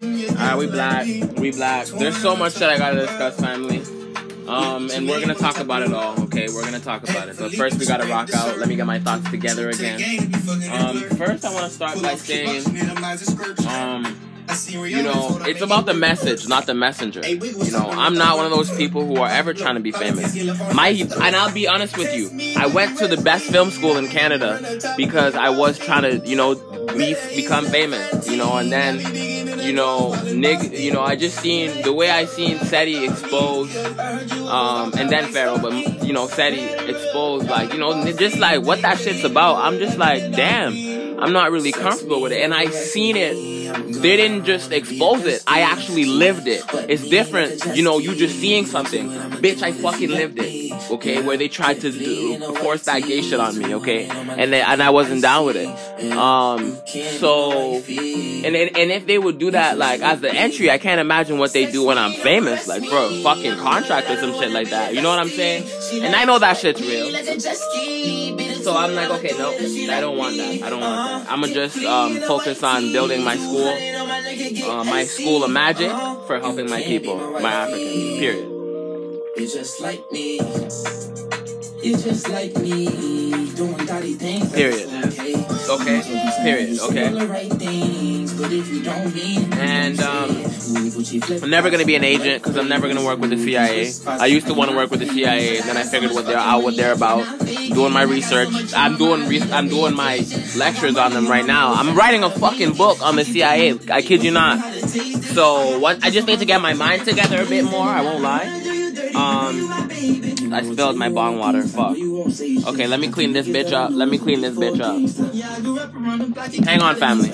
Alright, we black. We black. There's so much that I gotta discuss, family. Um, and we're gonna talk about it all, okay? We're gonna talk about it. But first, we gotta rock out. Let me get my thoughts together again. Um, first, I wanna start by saying, um, you know, it's about the message, not the messenger. You know, I'm not one of those people who are ever trying to be famous. My, and I'll be honest with you, I went to the best film school in Canada because I was trying to, you know, be, become famous, you know, and then, you know, Nick, you know, I just seen the way I seen Seti exposed, um, and then Pharaoh, but you know, Seti exposed, like, you know, just like what that shit's about. I'm just like, damn. I'm not really comfortable with it. And I seen it. They didn't just expose it. I actually lived it. It's different. You know, you just seeing something. Bitch, I fucking lived it. Okay, where they tried to do, force that gay shit on me. Okay, and they, and I wasn't down with it. Um, so and, and and if they would do that like as the entry, I can't imagine what they do when I'm famous, like for a fucking contract or some shit like that. You know what I'm saying? And I know that shit's real. So I'm like, okay, no, I don't want that. I don't want that. I'm gonna just um, focus on building my school, uh, my school of magic for helping my people, my Africans. Period. You're just like me. You're just like me. Doing dirty things. Period. Okay. Period. Okay. And um, I'm never gonna be an agent because I'm never gonna work with the CIA. I used to want to work with the CIA, and then I figured what they're out, what they're about. Doing my research. I'm doing re- I'm doing my lectures on them right now. I'm writing a fucking book on the CIA. I kid you not. So what? I just need to get my mind together a bit more. I won't lie. Um, I spilled my bong water. Fuck. Okay, let me clean this bitch up. Let me clean this bitch up. Hang on, family.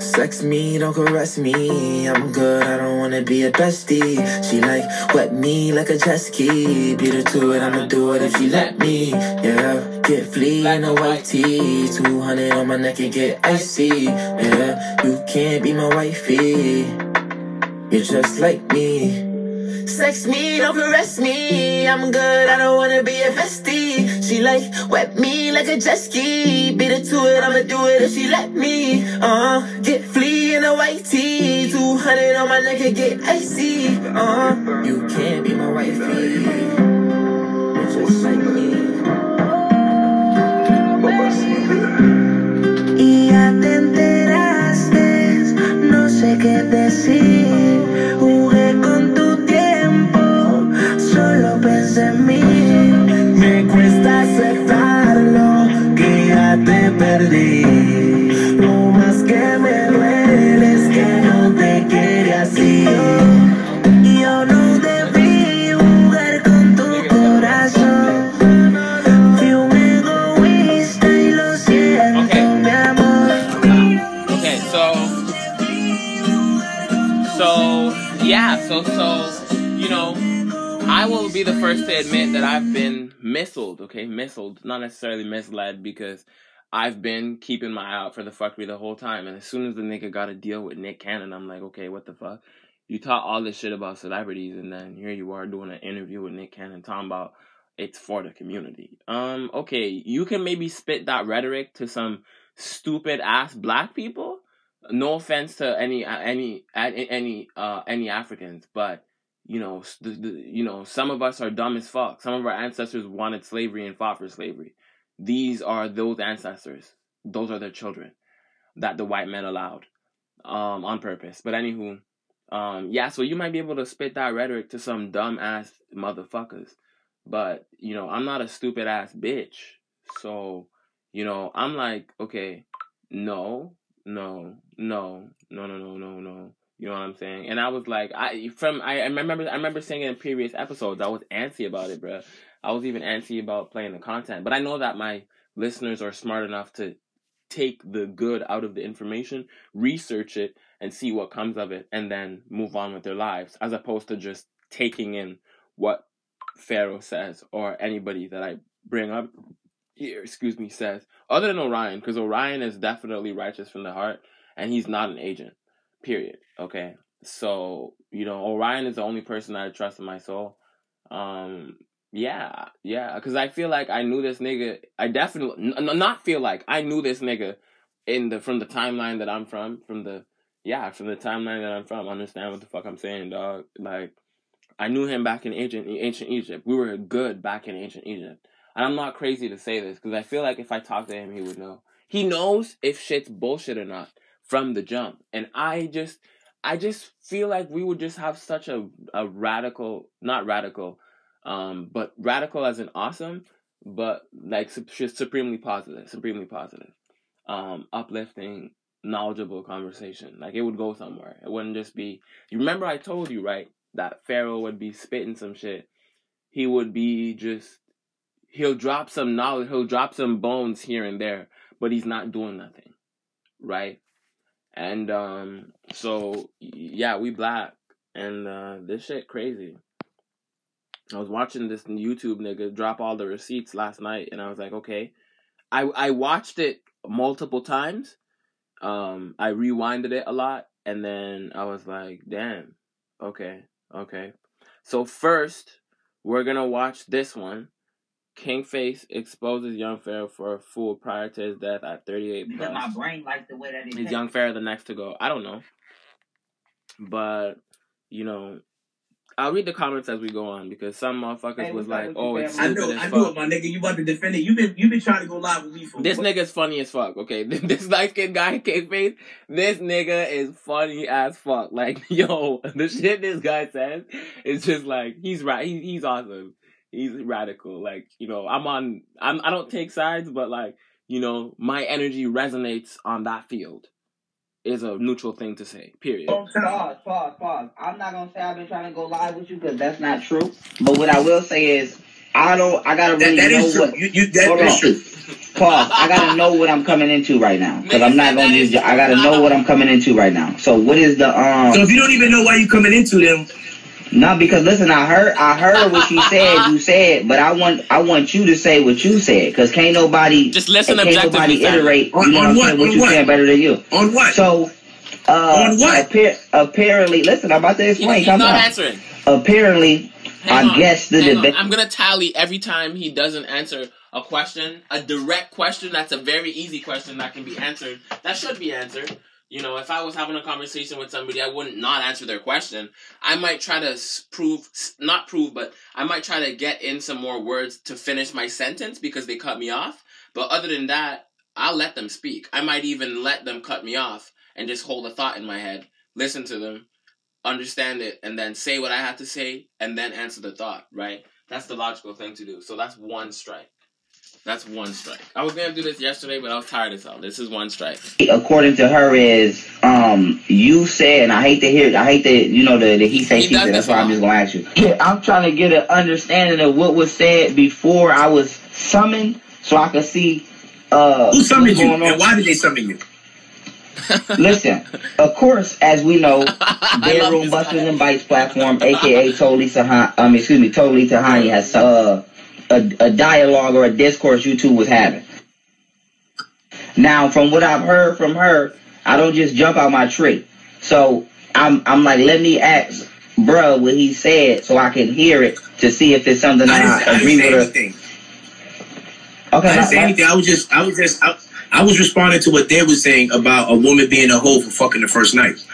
Sex me, don't caress me. I'm good, I don't wanna be a bestie. She like wet me like a jet ski. Beat her to it, I'ma do it if she let me. Yeah, get flea in a white tee. 200 on my neck, and get icy. Yeah, you can't be my wifey. You're just like me. Sex me, don't caress me. I'm good, I don't wanna be a bestie. She like wet me like a jet ski. Beat her to it, I'ma do it if she let me. Uh, get flea in a white tee. 200 on my neck and get icy. Uh, you can't be my wifey. You're just like me. Y ya te enteraste, que decir. Be the first to admit that I've been missiled, okay, missiled, not necessarily misled because I've been keeping my eye out for the fuckery the whole time. And as soon as the nigga got a deal with Nick Cannon, I'm like, okay, what the fuck? You taught all this shit about celebrities, and then here you are doing an interview with Nick Cannon talking about it's for the community. Um, okay, you can maybe spit that rhetoric to some stupid ass black people. No offense to any any any any uh any Africans, but you know the, the, you know some of us are dumb as fuck. Some of our ancestors wanted slavery and fought for slavery. These are those ancestors. Those are their children that the white men allowed um on purpose. But anywho, um yeah, so you might be able to spit that rhetoric to some dumb ass motherfuckers. But, you know, I'm not a stupid ass bitch. So, you know, I'm like, okay, no, no, no, no, no, no, no, no. You know what I'm saying? And I was like, I from I, I remember I remember saying in previous episodes I was antsy about it, bruh. I was even antsy about playing the content. But I know that my listeners are smart enough to take the good out of the information, research it, and see what comes of it, and then move on with their lives, as opposed to just taking in what Pharaoh says or anybody that I bring up here, excuse me, says, other than Orion, because Orion is definitely righteous from the heart, and he's not an agent. Period. Okay. So, you know, Orion is the only person I trust in my soul. Um, yeah, yeah, because I feel like I knew this nigga. I definitely n- not feel like I knew this nigga in the from the timeline that I'm from, from the yeah, from the timeline that I'm from, understand what the fuck I'm saying, dog. Like I knew him back in ancient ancient Egypt. We were good back in ancient Egypt. And I'm not crazy to say this because I feel like if I talk to him, he would know. He knows if shit's bullshit or not from the jump. And I just, I just feel like we would just have such a, a radical, not radical, um, but radical as in awesome, but like supremely positive, supremely positive, um, uplifting, knowledgeable conversation. Like it would go somewhere. It wouldn't just be. You remember I told you right that Pharaoh would be spitting some shit. He would be just he'll drop some knowledge, he'll drop some bones here and there, but he's not doing nothing, right? And um, so yeah, we black, and uh, this shit crazy. I was watching this YouTube nigga drop all the receipts last night, and I was like, okay. I I watched it multiple times. Um, I rewinded it a lot, and then I was like, damn, okay, okay. So first, we're gonna watch this one Kingface exposes Young Pharaoh for a fool prior to his death at 38 because plus. my brain likes the way that it is. Is young Pharaoh the next to go? I don't know. But, you know, I'll read the comments as we go on because some motherfuckers hey, was like, "Oh, it's I know, I know it, my nigga. You about to defend it? You been you been trying to go live with me for this nigga's funny as fuck. Okay, this light skinned guy, Kingface, this nigga is funny as fuck. Like, yo, the shit this guy says is just like he's right. He, he's awesome he's radical. Like, you know, I'm on I'm I don't take sides, but like, you know, my energy resonates on that field. Is a neutral thing to say. Period. Pause, pause, pause. I'm not gonna say I've been trying to go live with you because that's not true. But what I will say is, I don't. I gotta really that, that know is true. what. You, you, that is true. Pause. I gotta know what I'm coming into right now because I'm not gonna just. I gotta know what I'm coming into right now. So what is the um? So if you don't even know why you're coming into them, no, because listen, I heard I heard what you said. You said, but I want I want you to say what you said because can't nobody just listen. Can't nobody iterate. On, you know on what? what on you what? saying better than you. On what? So, uh, on what? Appa- apparently, listen, I'm about to explain. He's Come not on. answering. Apparently, hang I on, guess the debate. I'm gonna tally every time he doesn't answer a question, a direct question that's a very easy question that can be answered. That should be answered. You know, if I was having a conversation with somebody, I wouldn't not answer their question. I might try to prove, not prove, but I might try to get in some more words to finish my sentence because they cut me off. But other than that, I'll let them speak. I might even let them cut me off and just hold a thought in my head, listen to them, understand it, and then say what I have to say and then answer the thought, right? That's the logical thing to do. So that's one strike. That's one strike. I was gonna do this yesterday, but I was tired as hell. This is one strike. According to her, is um you said, and I hate to hear, I hate to you know the, the he say she say. That's why I'm just gonna ask you. Yeah, I'm trying to get an understanding of what was said before I was summoned, so I could see. Uh, Who summoned you, and why did they summon you? Listen, of course, as we know, Bedroom Busters and Bites platform, aka Totally Sahan, um, excuse me, Totally Tahani has uh a, a dialogue or a discourse you two was having. Now, from what I've heard from her, I don't just jump out my tree. So I'm I'm like, let me ask bruh what he said so I can hear it to see if it's something I, I, I agree with. Anything. Okay, I didn't say anything. I was just I was just I, I was responding to what they were saying about a woman being a hoe for fucking the first night.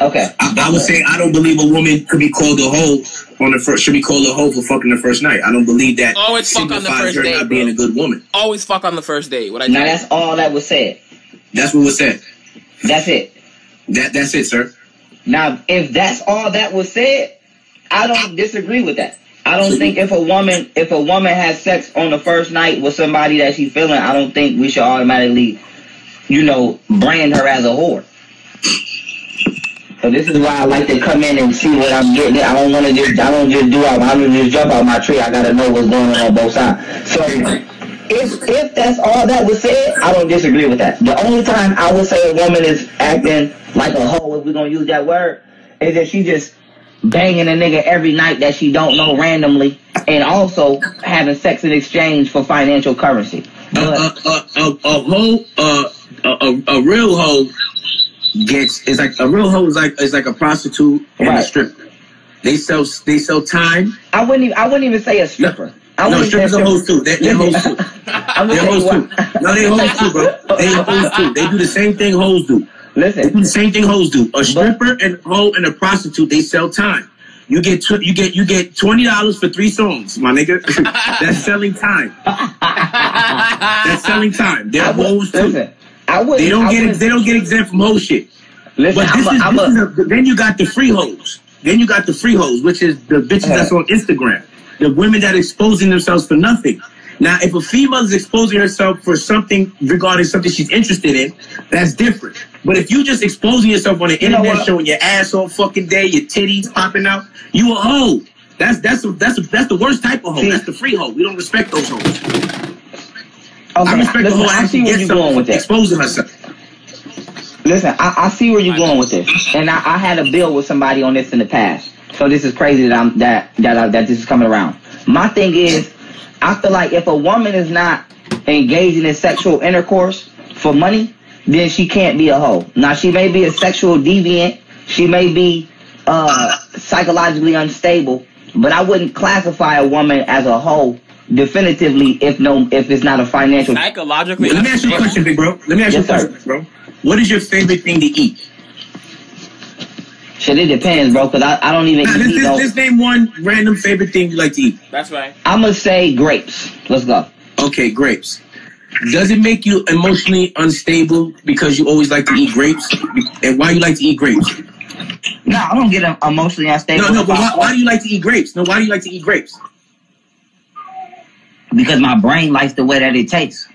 Okay. I, I would say I don't believe a woman could be called a hoe on the first should be called a hoe for fucking the first night. I don't believe that. Always fuck on the first date. Not being a good woman. Always fuck on the first date. What I now that's all that was said. That's what was said. That's it. That that's it, sir. Now, if that's all that was said, I don't disagree with that. I don't think if a woman if a woman has sex on the first night with somebody that she's feeling, I don't think we should automatically, you know, brand her as a whore. So this is why I like to come in and see what I'm getting. I don't want to just, I don't just do I don't just jump out my tree. I gotta know what's going on on both sides. So if if that's all that was said, I don't disagree with that. The only time I would say a woman is acting like a hoe, if we're gonna use that word, is that she just banging a nigga every night that she don't know randomly, and also having sex in exchange for financial currency. But, a, a, a, a hoe, uh, a, a real hoe gets it's like a real hoe is like is like a prostitute and right. a stripper. They sell they sell time. I wouldn't even, I wouldn't even say a stripper. I no, strippers are hoes too. They, they're hoes too. They're hoes too. No, they hoes too, bro. They hoes too. They do the same thing hoes do. They do Listen, the same thing hoes do. A stripper and a hoe and a prostitute, they sell time. You get tw- you get you get twenty dollars for three songs, my nigga. That's selling time. That's selling time. They're hoes too. listen, I would. They don't I get they don't get exempt from whole shit. Listen, But this I'm is, a, this a, is a, then you got the free hoes. Then you got the free hoes, which is the bitches that's uh-huh. on Instagram. The women that are exposing themselves for nothing. Now, if a female is exposing herself for something regarding something she's interested in, that's different. But if you just exposing yourself on the You internet, showing your ass all fucking day, your titties popping out, you a hoe. That's that's a, that's a, that's the worst type of hoe. That's the free hoe. We don't respect those hoes. Okay, I respect listen, the hoe I see where you're going with this. exposing myself. Listen, I, I see where you're going with this, and I, I had a bill with somebody on this in the past. So this is crazy that I'm that that I, that this is coming around. My thing is, I feel like if a woman is not engaging in sexual intercourse for money, then she can't be a hoe. Now she may be a sexual deviant, she may be uh, psychologically unstable, but I wouldn't classify a woman as a hoe definitively if no if it's not a financial. Psychologically, Let me ask you a question, big bro. Let me ask you a Yes, sir. question, bro. What is your favorite thing to eat? Shit, it depends, bro. Cause I, I don't even Nah, eat let's, no. let's, let's name one random favorite thing you like to eat. That's right. I'm gonna say grapes. Let's go. Okay, grapes. Does it make you emotionally unstable because you always like to eat grapes? And why you like to eat grapes? No, I don't get emotionally unstable. No, no, but why, why do you like to eat grapes? No, why do you like to eat grapes? Because my brain likes the way that it tastes.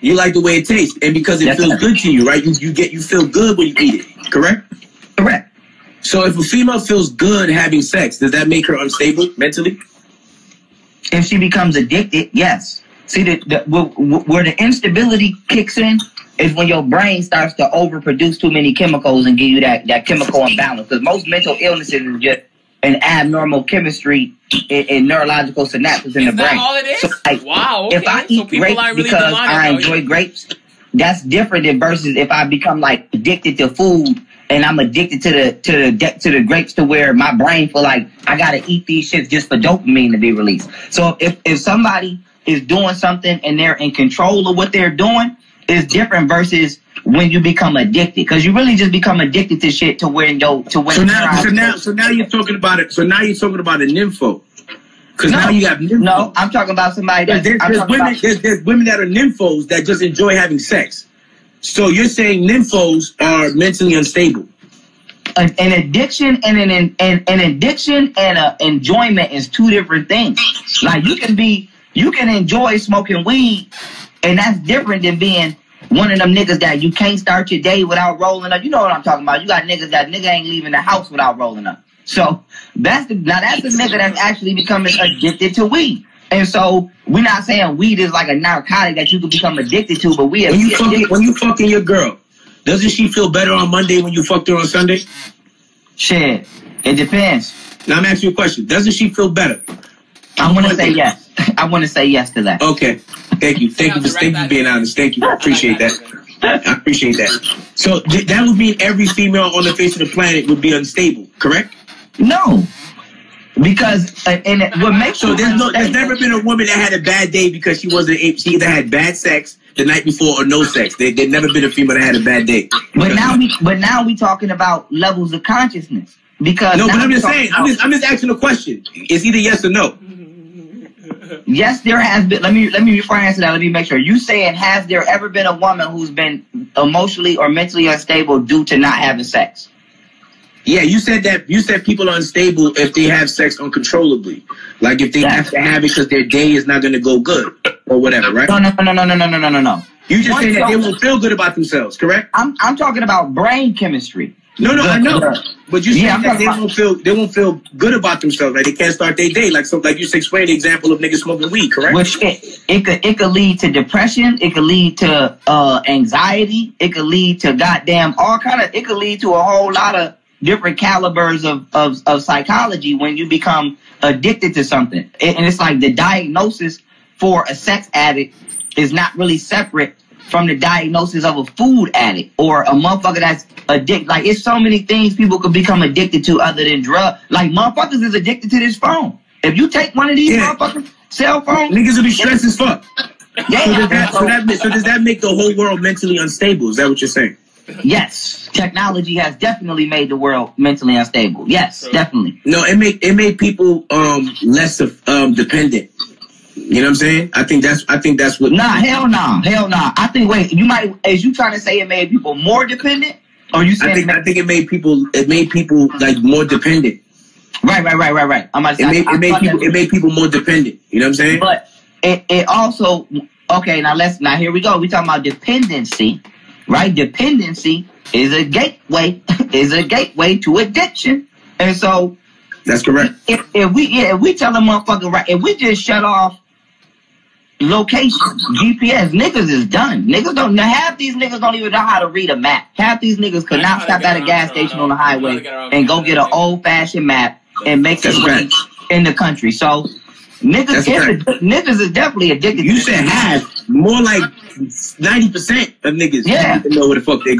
You like the way it tastes, and because it Yes, feels good to you, right? You, you get you feel good when you eat it, correct? Correct. So if a female feels good having sex, does that make her unstable mentally? If she becomes addicted, yes. See, the, the where, where the instability kicks in is when your brain starts to overproduce too many chemicals and give you that, that chemical imbalance. Because most mental illnesses is just an abnormal chemistry in, in neurological synapses in Is the brain. all it is? So, like, wow. Okay. if I eat people grapes really because I enjoy here. grapes, that's different than versus if I become like addicted to food and I'm addicted to the to the to the grapes to where my brain feel like I gotta eat these shits just for dopamine to be released. So if if somebody is doing something and they're in control of what they're doing, is different versus when you become addicted because you really just become addicted to shit to when yo to when So now, so now, so now you're talking about it. So now you're talking about a nympho, because no, now you have nymphos. no, I'm talking about somebody There's, that there's, there's women, about- there's, there's women that are nymphos that just enjoy having sex. So you're saying nymphos are mentally unstable. an, an addiction and an, an an addiction and a enjoyment is two different things. Like you can be you can enjoy smoking weed, and that's different than being one of them niggas that you can't start your day without rolling up. You know what I'm talking about? You got niggas that nigga ain't leaving the house without rolling up. So that's the now that's the nigga that's actually becoming addicted to weed. And so we're not saying weed is like a narcotic that you can become addicted to, but we are When you fucking when you fucking your girl, doesn't she feel better on Monday when you fucked her on Sunday? shit. It depends. Now I'm asking you a question. Doesn't she feel better? I'm gonna say yes. I want to say yes to that. Okay. Thank you. Thank you for thank you for being honest. Thank you. I appreciate that. I appreciate that. So th- that would mean every female on the face of the planet would be unstable, correct? No, because uh, and it, what makes So there's no, there's never been a woman that had a bad day because she wasn't. a- She either had bad sex the night before or no sex. There, there's never been a female that had a bad day. But now we, but now we talking about levels of consciousness because no, but I'm just saying. I'm just, I'm just asking a question. It's either yes or no. Yes, there has been. Let me let me before I answer that. Let me make sure you saying has there ever been a woman who's been emotionally or mentally unstable due to not having sex? Yeah, you said that. You said people are unstable if they have sex uncontrollably, like if they Yeah. have to have it because their day is not going to go good or whatever, right? No, no, no, no, no, no, no, no, no, no. You just One saying that they won't feel good about themselves, correct? I'm I'm talking about brain chemistry. No, no, The- I know. the- But you Yeah, said I'm that talking they won't feel they won't feel good about themselves. Like they can't start their day. Like so, like you just explained the example of niggas smoking weed, correct? Which it, it could it could lead to depression, it could lead to uh anxiety, it could lead to goddamn all kind of it could lead to a whole lot of different calibers of of, of psychology when you become addicted to something. And it's like the diagnosis for a sex addict is not really separate from the diagnosis of a food addict or a motherfucker that's addicted. Like it's so many things people could become addicted to other than drug. Like motherfuckers is addicted to this phone. If you take one of these Yeah. motherfucking cell phones, Niggas will be stressed as fuck. So does, that, so, that, so does that make the whole world mentally unstable? Is that what you're saying? Yes, technology has definitely made the world mentally unstable. Yes, True. definitely. No, it made it made people um less of, um dependent. You know what I'm saying? I think that's I think that's what. Nah, hell nah, hell nah. I think wait, you might as you trying to say it made people more dependent, or you saying I think it I made, think it made people it made people like more dependent. right, right, right, right, right? I'm about to It made I- I it made people it made people more dependent. You know what I'm saying? but it, it also okay. Now let's now here we go. We talking about dependency, right? Dependency is a gateway is a gateway to addiction, and so That's correct. if, if we yeah, if we tell a motherfucker right, if we just shut off location GPS, niggas is done. Niggas don't half these niggas don't even know how to read a map. Half these niggas could not stop at a gas station on the I know how to highway and go get an old fashioned map and make That's it right. in the country. So niggas is, niggas is definitely addicted. You said half, more like ninety percent of niggas Yeah. don't know where the fuck they.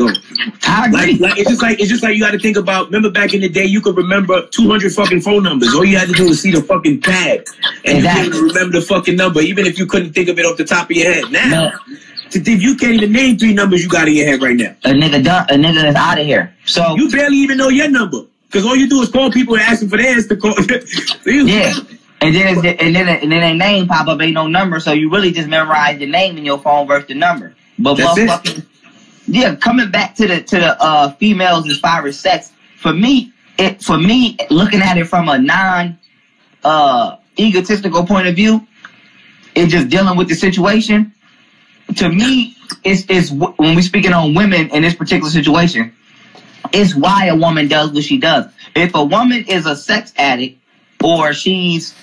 I agree. Like, like it's just like it's just like you got to think about. Remember back in the day, you could remember two hundred fucking phone numbers. All you had to do was see the fucking pad, and Exactly. you couldn't remember the fucking number, even if you couldn't think of it off the top of your head. Now, No. to think you can't even name three numbers you got in your head right now. a nigga done. A nigga is out of here. So You barely even know your number because all you do is call people and ask them for theirs to call. You- Yeah. And then it's, and then and then their name pop up ain't no number, so you really just memorize the name in your phone versus the number. But motherfucking yeah, coming back to the to the uh females as far as sex, for me, it for me looking at it from a non uh egotistical point of view, and just dealing with the situation. To me, it's it's when we speaking on women in this particular situation, it's why a woman does what she does. If a woman is a sex addict or she's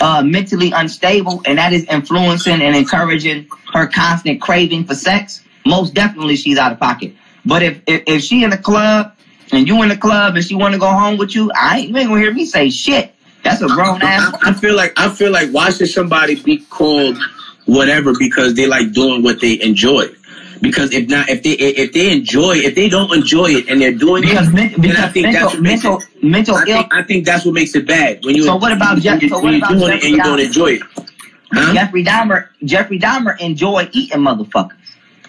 uh, mentally unstable and that is influencing and encouraging her constant craving for sex, most definitely she's out of pocket. But if if, if she in the club and you in the club and she want to go home with you, I ain't, you ain't gonna hear me say shit. That's a grown ass. I, I feel like I feel like why should somebody be called whatever because they like doing what they enjoy? Because if not, if they if they enjoy, if they don't enjoy it and they're doing Because, it, men, then because I think that's mental, what makes mental, it. mental I ill. think, I think that's what makes it bad when you. So what about Jeff- so what about doing it and you Jeffrey don't enjoy it? Huh? Jeffrey Dahmer, Jeffrey Dahmer enjoyed eating motherfuckers,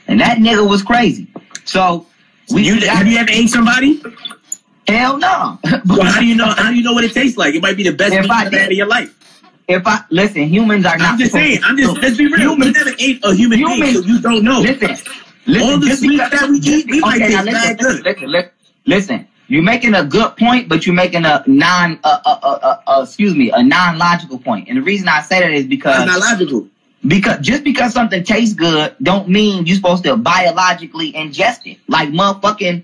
and that nigga was crazy. So we You, have you ever ate somebody? hell no. Well, how do you know? How do you know what it tastes like? It might be the best meal I you've had in your life. If I listen, humans are not. I'm just saying. I'm just. Let's be real. You Humans- never ate a human being, so you don't know. Listen, listen. All the sweets that we eat, we okay, now taste listen, good. listen, listen, listen. You're making a good point, but you're making a non, uh, uh, uh, uh, uh, excuse me, a non-logical point. And the reason I say that is because That's not logical. because just because something tastes good don't mean you're supposed to biologically ingest it. Like motherfucking,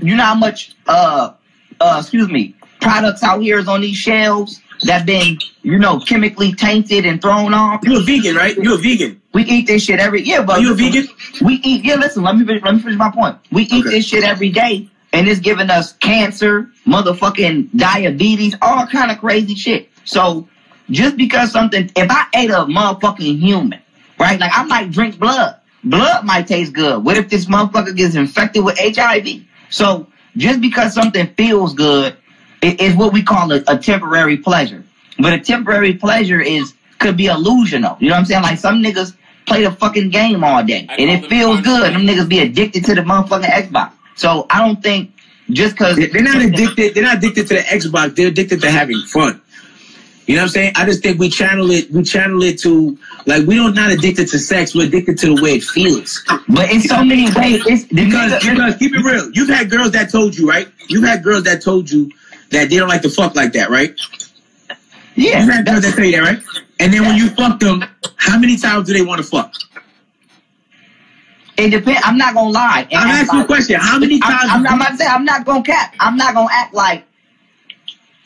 you know how much uh uh excuse me products out here is on these shelves that been you know chemically tainted and thrown off. You a vegan, right? You a vegan. We eat this shit every year, but Are you a vegan? We eat. Yeah, listen. Let me let me finish my point. We eat Okay. this shit every day, and it's giving us cancer, motherfucking diabetes, all kind of crazy shit. So just because something, if I ate a motherfucking human, right? Like I might drink blood. Blood might taste good. What if this motherfucker gets infected with HIV? So just because something feels good, it is what we call a, a temporary pleasure. But a temporary pleasure is could be illusional. You know what I'm saying? Like some niggas play the fucking game all day I and it feels fun good. Them niggas be addicted to the motherfucking Xbox. So I don't think just cause They- They're not addicted. They're not addicted to the Xbox. They're addicted to having fun. You know what I'm saying? I just think we channel it. We channel it to like we don't not addicted to sex. We're addicted to the way it feels. But in so many ways, it's the Because nigga- because keep it real. You've had girls that told you right. You've had girls that told you that they don't like to fuck like that, right? yeah, You've girls that you that, right? And then when you fuck them, how many times do they want to fuck? it depends. I'm not gonna lie. and I'm asking you a question. How many times? I'm, I'm not I'm not gonna cap. I'm not gonna act like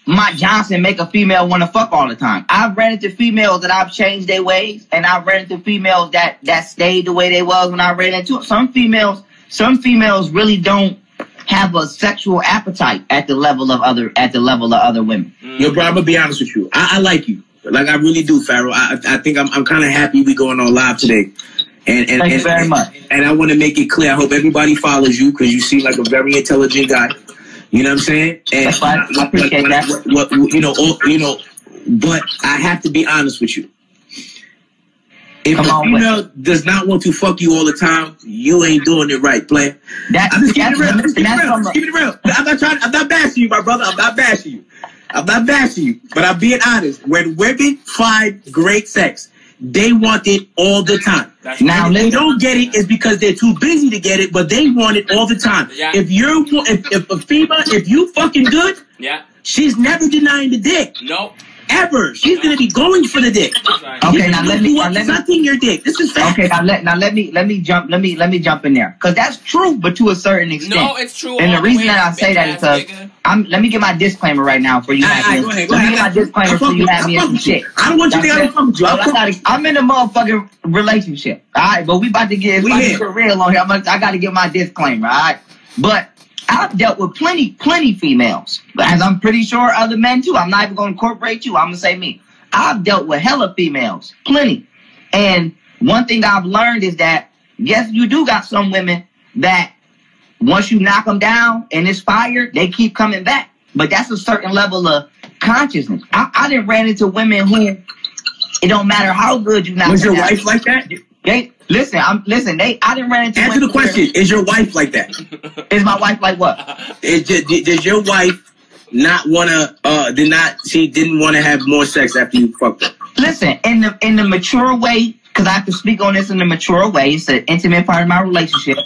Mike Johnson make a female want to fuck all the time. I've ran into females that I've changed their ways, and I've ran into females that that stayed the way they was when I ran into them. Some females, some females really don't have a sexual appetite at the level of other at the level of other women. Mm. Yo, bro, I'm gonna be honest with you. I, I like you. Like I really do, Pharaoh. I, I think I'm, I'm kind of happy we going on live today. And and Thank you and, very much. And I want to make it clear. I hope everybody follows you because you seem like a very intelligent guy. You know what I'm saying? And That's fine. I appreciate what, that. What, what, you know, all, you know, but I have to be honest with you. If Come a on, female does not want to fuck you all the time, you ain't doing it right, player. That, I'm just keeping it real. I'm just keeping it real. from Just keeping it real. I'm not trying. I'm not bashing you, my brother. I'm not bashing you. I'm not bashing you. But I'm being honest. When women find great sex, they want it all the time. That's Now, if they don't get it, it's because they're too busy to get it, but they want it all the time. Yeah. If you're, if, if a female, if you fucking good, yeah. she's never denying the dick. Nope. Ever. She's gonna be going for the dick. Okay, She's now let me- now let me- sucking your dick. This is fact. Okay, now let now let me let me jump let me let me jump in there because that's true, but to a certain extent. No, it's true. And the reason that I say that is because. I'm. Let me get my disclaimer right now for you. All have right, go ahead, go let me ahead. get my disclaimer I for fuck you with- have I me in fuck some with you. shit. I don't want you to think I don't That's fuck with you. it. I Well, fuck- I gotta- I'm in a motherfucking relationship. All right, but we about to get, We about to here. get real on here. I'm gonna, I got to get my disclaimer. All right, but I've dealt with plenty, plenty females, as I'm pretty sure other men too. I'm not even gonna incorporate you. I'm gonna say me. I've dealt with hella females, plenty. And one thing I've learned is that yes, you do got some women that once you knock them down and it's fire, they keep coming back. But that's a certain level of consciousness. I, I didn't ran into women who it don't matter how good you knock Was your down. wife like that? They listen. I'm listen. They I didn't run into. Answer the question. Is your wife like that? Is my wife like what? Is, did, does your wife not want to, uh, did not, she didn't want to have more sex after you fucked her? Listen, in the in the mature way, because I have to speak on this in the mature way. It's an intimate part of my relationship.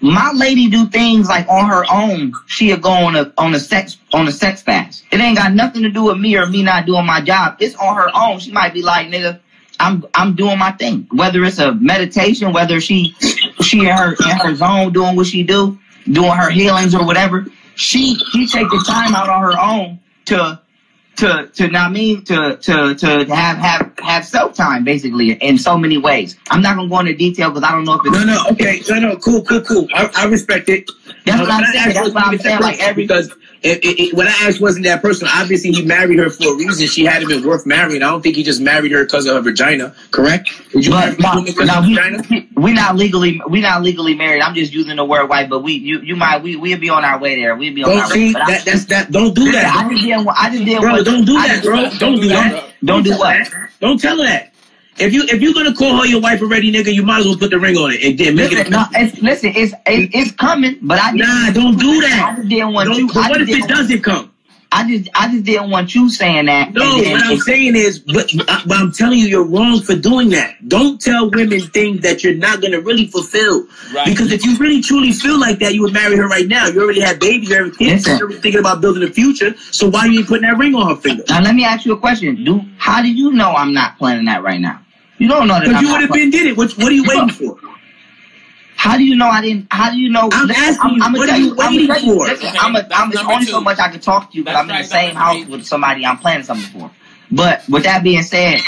My lady do things like on her own. She'll go on a on a sex on a sex fast. It ain't got nothing to do with me or me not doing my job. It's on her own. She might be like, nigga, I'm I'm doing my thing. Whether it's a meditation, whether she she in her in her zone doing what she do, doing her healings or whatever. She she take the time out on her own to to to not mean to to to have have have self time basically in so many ways. I'm not gonna go into detail because I don't know if it's No, no, okay, no, no, cool, cool, cool. I, I respect it. That's what I'm saying. That's what I'm saying. Like every because it, it, it, when I asked wasn't that person, obviously he married her for a reason. She had been worth marrying. I don't think he just married her because of her vagina. Correct? Did you But a no, we, we not legally we're not legally married. I'm just using the word white, but we you you might we we'll be on our way there. We'll be on Don't our see way. I- that. That's that. Don't do that, I just didn't. I just didn't. Bro, don't do that, bro. Don't do that. Don't do what? Don't tell her that. If you if you're gonna call her your wife already, nigga, you might as well put the ring on it and then make Listen, it. no, it's, listen, it's it, it's coming, but I Nah, don't do that. just didn't want Don't, you. but what if it doesn't come? I just I just didn't want you saying that. No, then what I'm saying is, but, uh, but I'm telling you, you're wrong for doing that. Don't tell women things that you're not gonna really fulfill. Right. Because if you really truly feel like that, you would marry her right now. You already have babies, you have kids, Listen. you're thinking about building a future. So why are you putting that ring on her finger? Now let me ask you a question. Do how do you know I'm not planning that right now? You don't know that. Because you would have been did it. What, what are you waiting for? How do you know I didn't? How do you know? I'm asking you, I'ma what are you waiting for? Listen, Okay, I'm a, I'm, it's only two. so much I can talk to you because That's I'm in the same house three. with somebody I'm planning something for. But with that being said,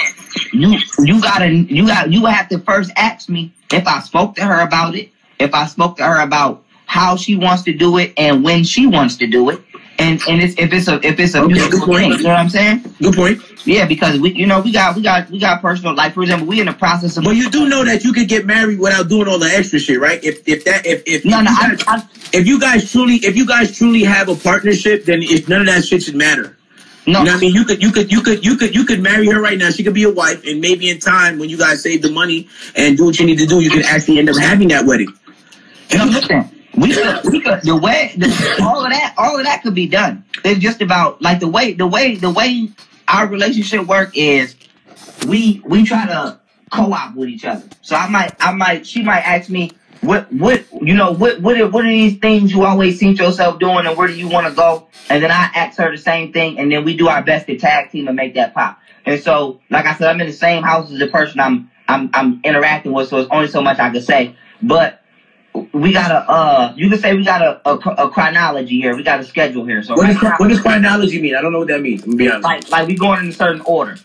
you you gotta you got you have to first ask me if I spoke to her about it, if I spoke to her about how she wants to do it and when she wants to do it, and and it's, if it's a if it's a Okay, good point. thing, you know what I'm saying? Good point. Yeah, because we you know we got we got we got personal like for example we in the process of Well, you do know that you could get married without doing all the extra shit, right? If if that if if no if no you I, guys, I, if you guys truly if you guys truly have a partnership, then if none of that shit should matter. no You know what I mean? You could, you could, you could, you could, you could marry her right now. She could be your wife, and maybe in time, when you guys save the money and do what you need to do, you can actually end up having that wedding. No, listen. We could, we could, the way, the, all of that, all of that could be done. It's just about like the way, the way, the way our relationship work is, we we try to co-op with each other. So I might, I might, she might ask me, what, what, you know, what, what, are, what are these things you always seen yourself doing, and where do you want to go? And then I ask her the same thing, and then we do our best to tag team and make that pop. And so, like I said, I'm in the same house as the person I'm, I'm, I'm interacting with, so it's only so much I can say. But we got a uh you could say we got a, a, a chronology here we got a schedule here so What right does now, what does chronology mean? I don't know what that means. Be honest. like like we going in a certain order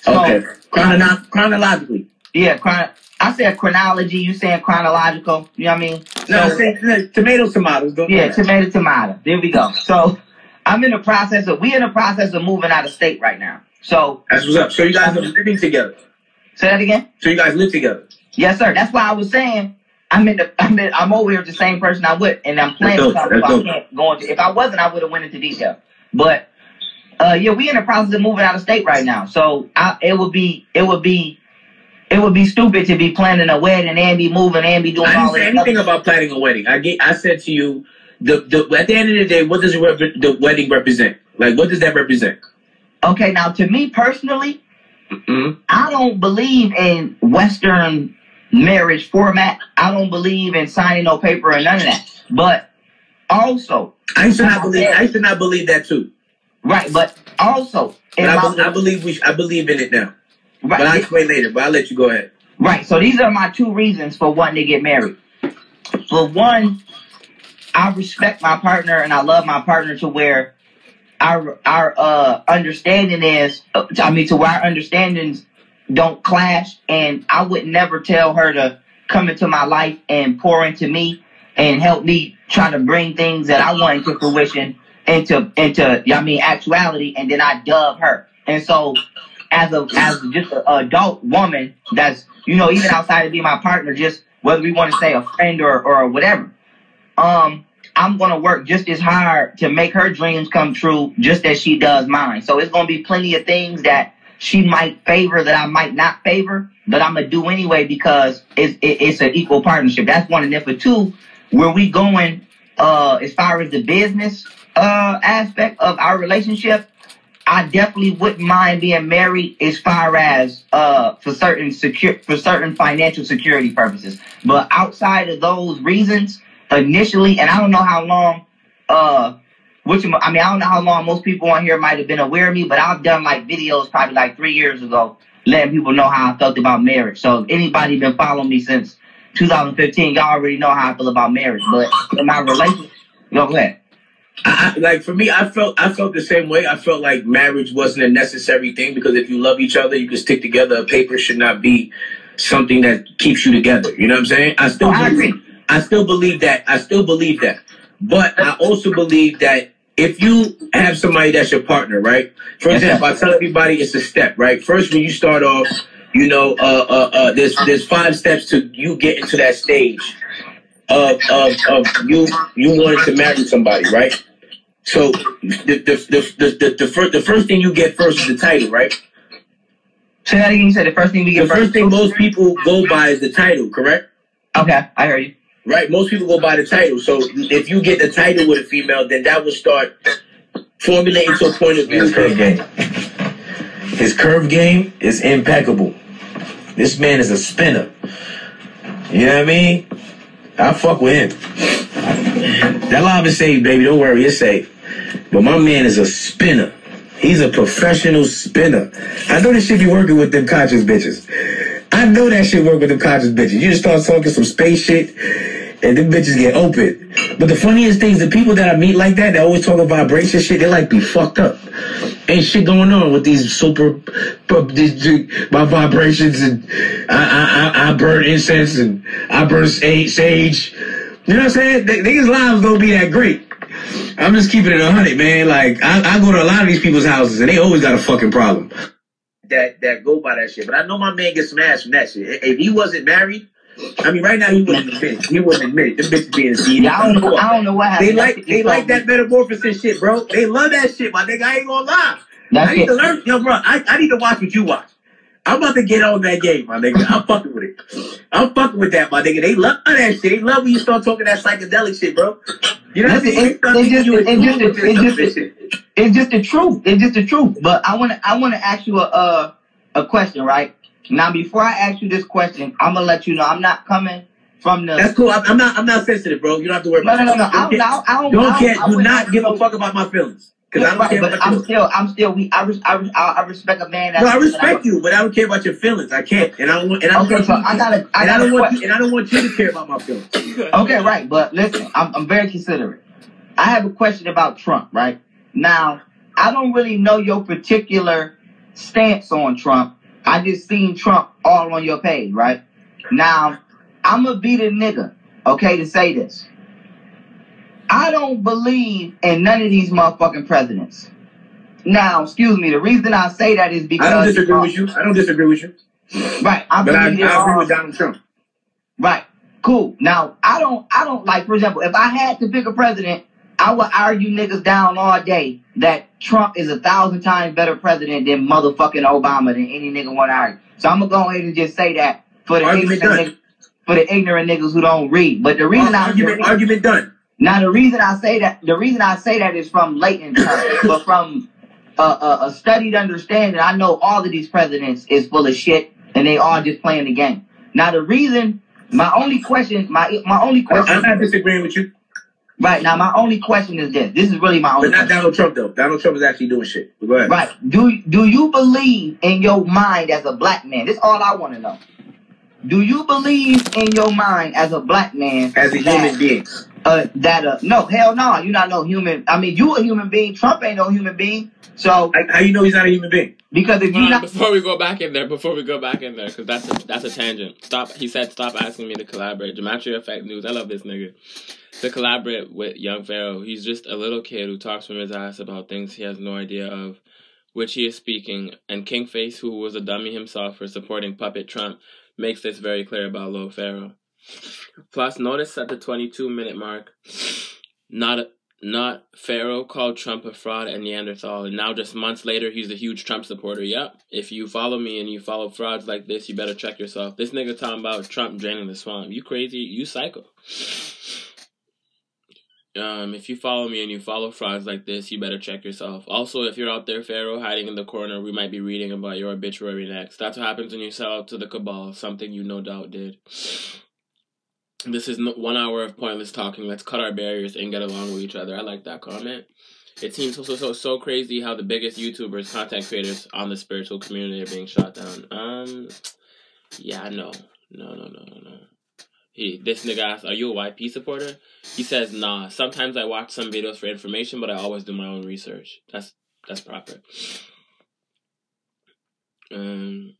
so okay, Chrono- chronologically. yeah chron- i said chronology you saying chronological you know what i mean No, So- say, no, tomatoes, tomatoes. Don't yeah tomato tomato there we go so i'm in the process of we in the process of moving out of state right now so That's what's up. So you guys are living together. say that again So you guys live together. yes sir that's why i was saying I'm in the, I'm in, I'm over here with the same person I would, and I'm playing with something. So I can't go into. If I wasn't, I would have went into detail. But Uh, yeah, we in the process of moving out of state right now, so I, it would be it would be it would be stupid to be planning a wedding and be moving and be doing I all didn't say anything about planning a wedding. I get, I said to you, the, the at the end of the day, what does rep- the wedding represent? Like, what does that represent? Okay, now to me personally, Mhm. I don't believe in Western marriage format. I don't believe in signing no paper or none of that. But also, I should not believe. I to not believe that too. right, but also, But I, be- I believe we. sh- I believe in it now. right, But I'll explain later. But I'll let you go ahead. Right. So these are my two reasons for wanting to get married. For one, I respect my partner and I love my partner to where our our uh understanding is uh, I mean to where our understandings don't clash and I would never tell her to come into my life and pour into me and help me try to bring things that I want into fruition into into I mean actuality and then I dub her. And so as a as just an adult woman that's you know even outside of being my partner just whether we want to say a friend or or whatever um i'm gonna work just as hard to make her dreams come true just as she does mine so it's gonna be plenty of things that she might favor that i might not favor but i'm gonna do anyway because it's it, it's an equal partnership that's one and then for two where we going uh as far as the business uh aspect of our relationship I definitely wouldn't mind being married as far as uh for certain secure for certain financial security purposes. But outside of those reasons, initially, and I don't know how long uh which I mean I don't know how long most people on here might have been aware of me, but I've done like videos probably like three years ago letting people know how I felt about marriage. So if anybody been following me since 2015, y'all already know how I feel about marriage. But in my relationship, go ahead. I, I, like for me, I felt I felt the same way. I felt like marriage wasn't a necessary thing because if you love each other, you can stick together. A paper should not be something that keeps you together. You know what I'm saying? I still Oh, I believe, agree. I still believe that. I still believe that. But I also believe that if you have somebody that's your partner, right? For example, I tell everybody it's a step, right? First, when you start off, you know, uh, uh, uh, there's there's five steps to you getting to that stage of of, of you you wanted to marry somebody, right? So the the the the, the, the, first, the first thing you get first is the title, right? Say that again. You said the first thing we The get first thing most people go by is the title, correct? Okay, I heard you. Right? Most people go by the title. So if you get the title with a female, then that will start formulating to a point of view. His curve game. His curve game is impeccable. This man is a spinner. You know what I mean? I fuck with him. That live is safe, baby. Don't worry, it's safe. But my man is a spinner. He's a professional spinner. I know this shit be working with them conscious bitches. I know that shit work with them conscious bitches. You just start talking some space shit, and them bitches get open. But the funniest things, the people that I meet like that, they always talk about vibration shit, they like be fucked up. Ain't shit going on with these super, these, my vibrations, and I, I, I, burn incense, and I burn sage. You know what I'm saying? Th- These lives don't be that great. I'm just keeping it a hundred, man. Like I, I go to a lot of these people's houses, and they always got a fucking problem. That that go by that shit. But I know my man gets smashed from that shit. If he wasn't married, I mean, right now he wouldn't admit it. He wouldn't admit it. Them bitches being. Yeah, I don't know. I don't know what happened. They like That they like that metamorphosis shit, bro. They love that shit, my nigga. I ain't gonna lie. That's I need it. to learn, yo, bro. I, I need to watch what you watch. I'm about to get on that game, my nigga. I'm fucking with it. I'm fucking with that, my nigga. They love that shit. They love when you start talking that psychedelic shit, bro. You know what I mean? it- it just- You it just- tune with it just- and shit. It's just the truth. It's just the truth. But I want to. I want to ask you a uh, a question, right? Now, before I ask you this question, I'm gonna let you know I'm not coming from the. That's cool. I'm, I'm not. I'm not sensitive, bro. You don't have to worry no, about no, no, no. I don't. I don't. I don't, Don't care. Do not give a fuck about my feelings. Because I don't Right, care but I'm still. I'm still. We. I. res- I. res- I, I respect a man. No, I respect you, but I don't care about your feelings. I can't, and I don't. And I don't Okay, want so you, I gotta. I and I gotta. don't want. You, and I don't want you to care about my feelings. Okay, right. But listen, I'm, I'm very considerate. I have a question about Trump, right? Now, I don't really know your particular stance on Trump. I just seen Trump all on your page, right? Now, I'm to be the nigga, okay, to say this. I don't believe in none of these motherfucking presidents. Now, excuse me, the reason I say that is because. I don't disagree with you. I don't disagree with you. Right. I But I, I believe in agree with um, Donald Trump. Right. Cool. Now, I don't, I don't like, for example, if I had to pick a president, I would argue niggas down all day that Trump is a thousand times better president than motherfucking Obama than any nigga want to argue. So I'm gonna go ahead and just say that for the Argument ignorant niggas, for the ignorant niggas who don't read. But the reason I argument done. Now the reason I say that the reason I say that is from latent terms, but from a, a, a studied understanding, I know all of these presidents is full of shit and they all just playing the game. Now the reason, my only question, my my only question, I'm not disagreeing with you, right now my only question is this. This is really my only. but not question. Donald Trump though. Donald Trump is actually doing shit. Go ahead. Right? Do do you believe in your mind as a black man? This is all I want to know. Do you believe in your mind as a black man As a that- human being, uh, that uh, no, hell no, you're not no human. I mean, you a human being. Trump ain't no human being. So how, how you know he's not a human being? because if you not before we go back in there, before we go back in there, because that's a, that's a tangent. Stop. He said, "Stop asking me to collaborate." Gematria Effect News. I love this nigga. To collaborate with Young Pharaoh, he's just a little kid who talks from his ass about things he has no idea of, which he is speaking. And King Face, who was a dummy himself for supporting Puppet Trump, makes this very clear about Lil Pharaoh. Plus, notice at the 22 minute mark, not not Pharaoh called Trump a fraud and Neanderthal, and now just months later, he's a huge Trump supporter. Yep. If you follow me and you follow frauds like this, you better check yourself. This nigga talking about Trump draining the swamp. You crazy? You psycho. Um, if you follow me and you follow frauds like this, you better check yourself. Also, if you're out there, Pharaoh, hiding in the corner, we might be reading about your obituary next. That's what happens when you sell out to the cabal, something you no doubt did. This is one hour of pointless talking. Let's cut our barriers and get along with each other. I like that comment. It seems so so so so crazy how the biggest YouTubers, content creators on the spiritual community are being shot down. Um, yeah, no, no, no, no, no, no. He, this nigga asked, "Are you a YP supporter?" He says, "Nah. Sometimes I watch some videos for information, but I always do my own research. That's that's proper." Um.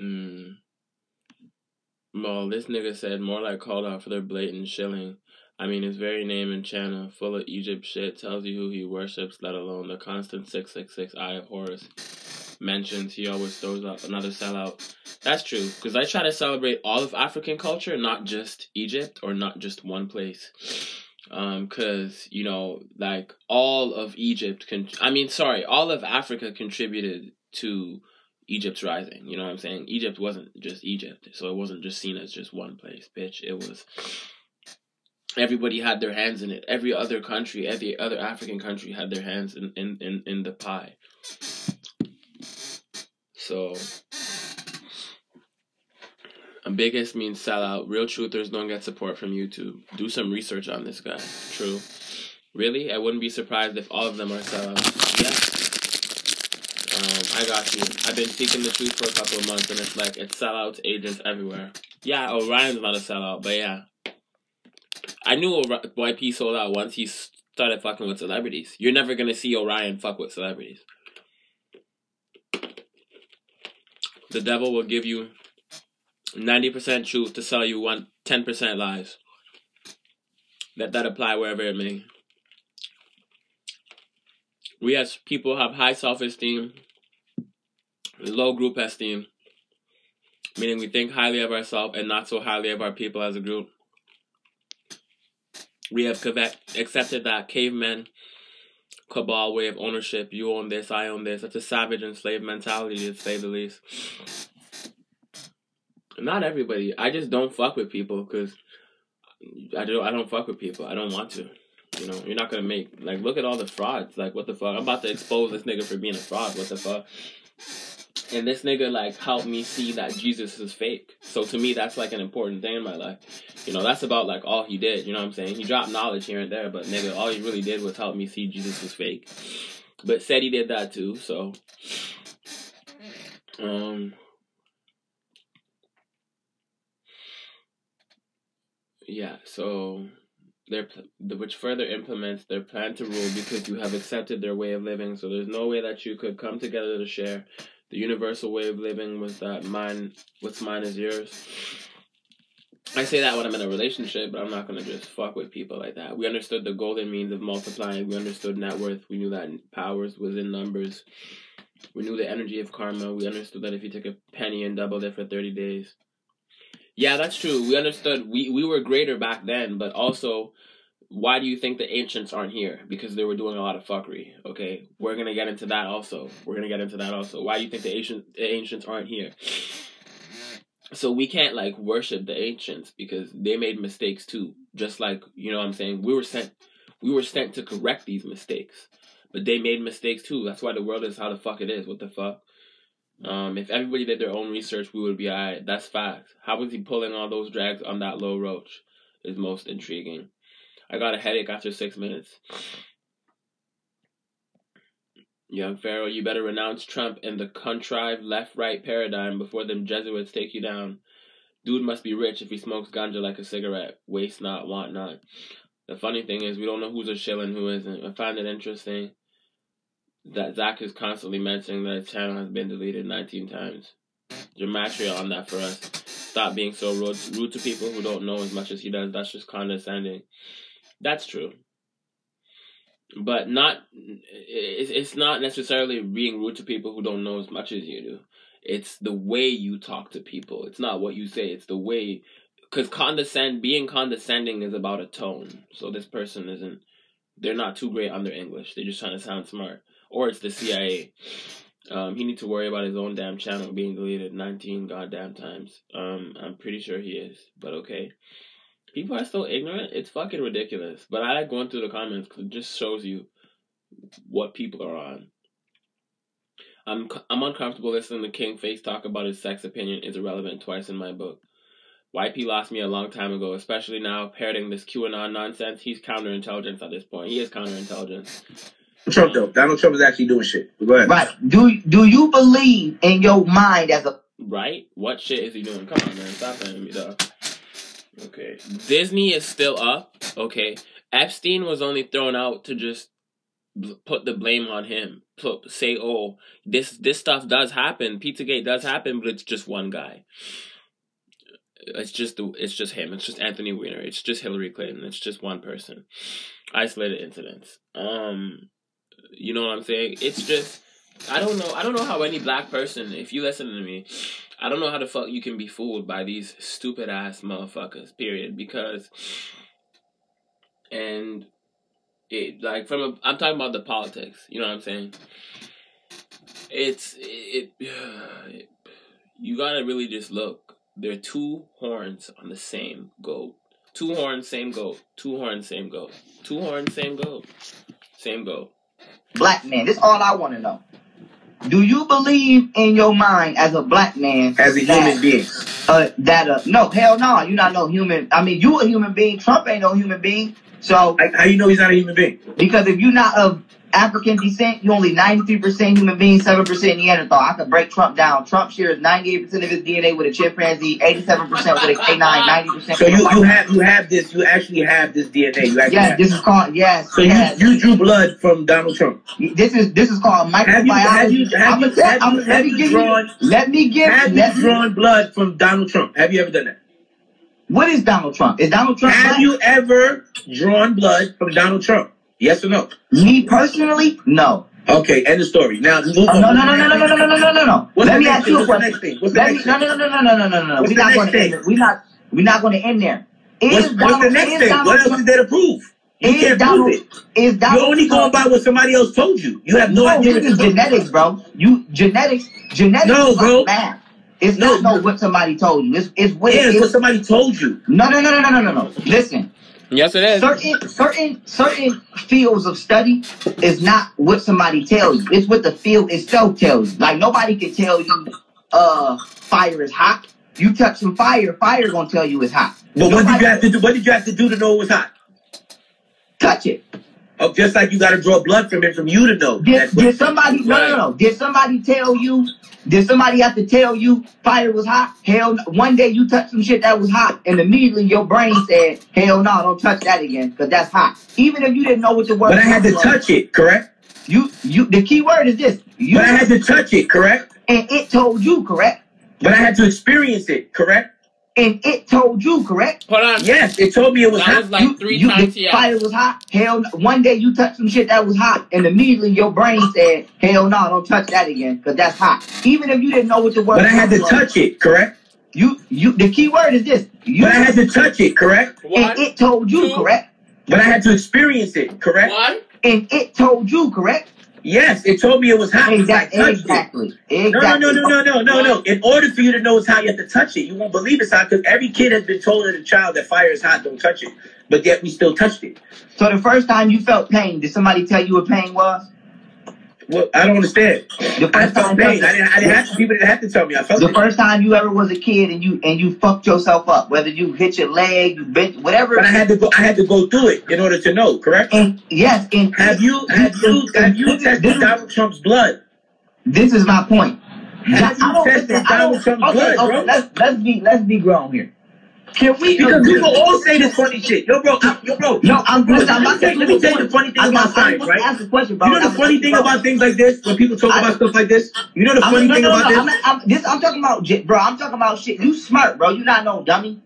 Mm. Well, this nigga said more like called out for their blatant shilling. I mean, his very name and channel, full of Egypt shit, tells you who he worships, let alone the constant 666 Eye of Horus mentions. He always throws up another sellout. That's true, because I try to celebrate all of African culture, not just Egypt or not just one place. Um, cause, you know, like all of Egypt, con- I mean, sorry, all of Africa contributed to Egypt's rising. You know what I'm saying? Egypt wasn't just Egypt, so it wasn't just seen as just one place, bitch. It was everybody had their hands in it. Every other country, every other African country had their hands in in in, in the pie. So a biggest means sell out. Real truthers don't get support from YouTube. Do some research on this guy. True. Really? I wouldn't be surprised if all of them are sellouts. Yes. Um, I got you. I've been seeking the truth for a couple of months, and it's like it's sellouts, agents everywhere. Yeah, Orion's not a sellout, but yeah, I knew YP sold out once he started fucking with celebrities. You're never gonna see Orion fuck with celebrities. The devil will give you ninety percent truth to sell you one ten percent lies. Let that apply wherever it may. We as people have high self esteem, low group esteem, meaning we think highly of ourselves and not so highly of our people as a group. We have accepted that caveman cabal way of ownership. You own this, I own this. That's a savage and slave mentality, to say the least. Not everybody. I just don't fuck with people because I do. I don't fuck with people. I don't want to. You know, you're not gonna make like look at all the frauds. Like what the fuck? I'm about to expose this nigga for being a fraud. What the fuck? And this nigga like helped me see that Jesus is fake. So to me, that's like an important thing in my life. You know, that's about like all he did. You know what I'm saying? He dropped knowledge here and there, but nigga, all he really did was help me see Jesus was fake. But said he did that too. So, um, yeah. So their which further implements their plan to rule because you have accepted their way of living. So there's no way that you could come together to share. The universal way of living was that mine, what's mine is yours. I say that when I'm in a relationship, but I'm not gonna just fuck with people like that. We understood the golden means of multiplying. We understood net worth. We knew that powers was in numbers. We knew the energy of karma. We understood that if you took a penny and doubled it for 30 days, Yeah, that's true. We understood. We we were greater back then, but also, why do you think the ancients aren't here? Because they were doing a lot of fuckery. Okay, we're gonna get into that also. We're gonna get into that also. Why do you think the ancient the ancients aren't here? So we can't like worship the ancients because they made mistakes too. Just like you know what I'm saying, we were sent we were sent to correct these mistakes, but they made mistakes too. That's why the world is how the fuck it is. What the fuck? Um, if everybody did their own research, we would be alright. That's fact. How was he pulling all those drags on that low roach? Is most intriguing. I got a headache after six minutes. Young Pharaoh, you better renounce Trump and the contrived left-right paradigm before them Jesuits take you down. Dude must be rich if he smokes ganja like a cigarette. Waste not, want not. The funny thing is, we don't know who's a shill and who isn't. I find it interesting that Zach is constantly mentioning that his channel has been deleted 19 times. Gematria on that for us. Stop being so rude, rude to people who don't know as much as he does. That's just condescending. That's true. But not, it's, it's not necessarily being rude to people who don't know as much as you do. It's the way you talk to people. It's not what you say. It's the way, because condescend, being condescending is about a tone. So this person isn't, they're not too great on their English. They're just trying to sound smart or it's the CIA. Um, he needs to worry about his own damn channel being deleted 19 goddamn times. Um, I'm pretty sure he is, but okay. People are so ignorant. It's fucking ridiculous. But I like going through the comments because it just shows you what people are on. I'm I'm uncomfortable listening to King Face talk about his sex opinion is irrelevant twice in my book. YP lost me a long time ago, especially now parroting this QAnon nonsense. He's counterintelligence at this point. He is counterintelligence. Trump though. Donald Trump is actually doing shit. Go ahead. Right. Do do you believe in your mind as a Right? What shit is he doing? Come on, man. Stop playing me, though. Okay. Disney is still up. Okay. Epstein was only thrown out to just put the blame on him. Say, oh, this this stuff does happen. Pizzagate does happen, but it's just one guy. It's just the, it's just him. It's just Anthony Weiner. It's just Hillary Clinton. It's just one person. Isolated incidents. Um, you know what I'm saying? It's just I don't know. I don't know how any black person, if you listen to me, I don't know how the fuck you can be fooled by these stupid ass motherfuckers. Period. Because and it like from a, I'm talking about the politics. You know what I'm saying? It's it, it you gotta really just look. There are two horns on the same goat. Two horns, same goat. Two horns, same goat. Two horns, same goat. Same goat. black man? This is all I want to know. Do you believe in your mind as a black man As a human being. Uh, that uh, no, hell no, you're not no human. I mean, you a human being. Trump ain't no human being. So How, how you know he's not a human being? because if you're not of African descent, you only 93% human being, 7% Neanderthal. I could break Trump down. Trump shares 98% of his DNA with a chimpanzee, 87% with a canine, 90% So you, you have you have this you actually have this DNA. You actually Yes, have. this is called yes. So yes. you you drew blood from Donald Trump. This is this is called microbiology. have you- have you- have you- let have me you give drawn- Let me give. Have you drawn blood from Donald Trump? Have you ever done that? What is Donald Trump? Is Donald Trump? Have black? you ever drawn blood from Donald Trump? Yes or no? Me personally, no. Okay, end of story. Now move Oh, on. no, no, no, no, no, no, no, no, no, no, no. Let me ask thing? you a What's the question. next thing? What's the me, next no, thing? no, no, no, no, no, no, no, no. What's We're not going to end. We're not. We're not going to end there. Is What's, what's the next thing? Donald What else is there to prove? You is can't Donald, prove it. Is Donald You're only going by what somebody else told you. You have no, No, idea. this is genetics, bro. You genetics, genetics No, bro. math. It's No, not no what somebody told you. It's it's what Yeah, it it's what somebody told you. No, no, no, no, no, no, no, no. Listen, Yes, it is. certain certain certain fields of study is not what somebody tells you. It's what the field itself tells you. Like nobody can tell you uh fire is hot. You touch some fire, fire gonna tell you it's hot. But what did you have to do? What did you have to do to know it was hot? touch it? Oh, just like you got to draw blood from it from you to know. Did, did somebody no, no no no did somebody tell you did somebody have to tell you fire was hot? Hell no. one day you touched some shit that was hot and immediately your brain said, Hell no, don't touch that again, because that's hot. Even if you didn't know what the word was. but I had to was. touch it, correct? you you the key word is this. You But I had to touch it, correct? and it told you, correct? But I had to experience it, correct? And it told you, correct? Hold on. Yes, it told me it was That hot. was like you, three you, times the yes. fire was hot. Hell, no. one day you touched some shit that was hot, and immediately your brain said, "Hell no, don't touch that again, because that's hot." Even if you didn't know what the word. but I had to was. touch it, correct? You you the key word is this. You But I had to touch it, correct? One, and it told you two, correct. But I had to experience it, correct? one. And it told you correct. Yes, it told me it was hot. I Exactly. it. Exactly. No, no, no, no, no, no, no, no. In order for you to know it's hot, you have to touch it. You won't believe it's hot because every kid has been told as a child that fire is hot, don't touch it. But yet we still touched it. So the first time you felt pain, did somebody tell you what pain was? Well, I don't understand. The I first felt time, pain. I didn't, I didn't have to. People didn't have to tell me. I felt the it. first time you ever was a kid and you and you fucked yourself up, whether you hit your leg, you bent, whatever. But I had to go. I had to go through it in order to know. Correct? And yes, and Have you have you have you tested Donald Trump's blood? This is my point. Have you tested I Donald Trump's okay, blood, okay, bro? Let's let's be let's be grown here. Can we? Because agree- people all say this funny shit. Yo, bro, I- yo, bro. No, I'm listen, I'm not tell- let me tell you the funny thing I'm about science, right? Ask a question, bro. You know the funny thing about things like this when people talk I- about stuff like this. You know the I'm, funny no, thing no, no, about no, I'm, this. not, I'm, this. I'm talking about, bro. I'm talking about shit. You smart, bro. You not no dummy.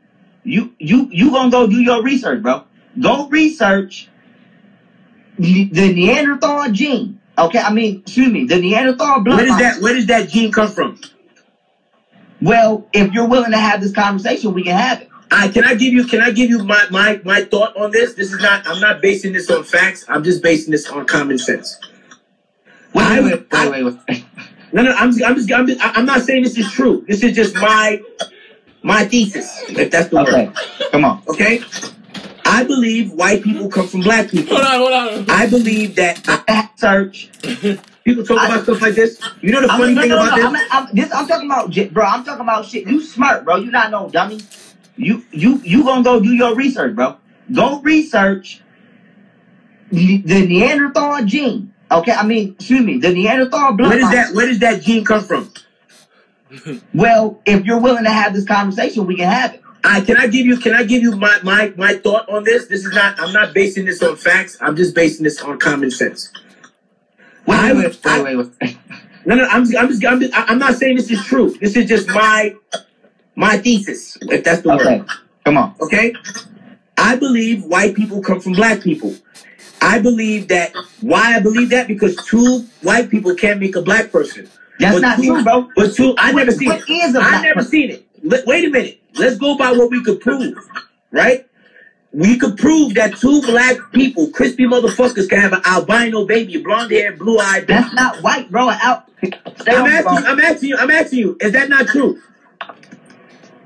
You you you gonna go do your research, bro. Go research the the Neanderthal gene. Okay, I mean, excuse me, the Neanderthal blood. Where does that Where does that gene come from? Well, if you're willing to have this conversation, we can have it. I can I give you can I give you my, my my thought on this? This is not I'm not basing this on facts. I'm just basing this on common sense. Wait, I- wait, wait, I- wait, wait, wait. No, no, I'm I'm just, I'm, just, I'm not saying this is true. This is just my, my thesis, if that's the Okay, word. come on. Okay? I believe white people come from black people. Hold on, hold on. I believe that uh, Search. people talk about stuff like this. You know the I'm, funny no, thing no, about no, this? I'm, I'm, this, I'm talking about, j- bro. I'm talking about shit. You smart, bro. You not no dummy. You you you gonna go do your research, bro. Go research the the Neanderthal gene. Okay, I mean, excuse me, the Neanderthal blood. Where does that Where does that gene come from? Well, if you're willing to have this conversation, we can have it. I can I give you can I give you my, my my thought on this? This is not I'm not basing this on facts. I'm just basing this on common sense. Wait, I- wait, wait, I- wait, wait, wait. No, no, I'm I'm just, I'm, just, I'm not saying this is true. This is just my my thesis, if that's the Okay, word. come on. Okay? I believe white people come from black people. I believe that. Why I believe that? Because two white people can't make a black person. That's But not two- true, bro. But two, I What- never seen what it. is a I never person? seen it. Let- wait a minute. Let's go by what we could prove, right? We could prove that two black people, crispy motherfuckers, can have an albino baby, blonde hair, blue eyed. That's not white, bro. Out. I'm asking, you, I'm asking you, I'm asking you, is that not true?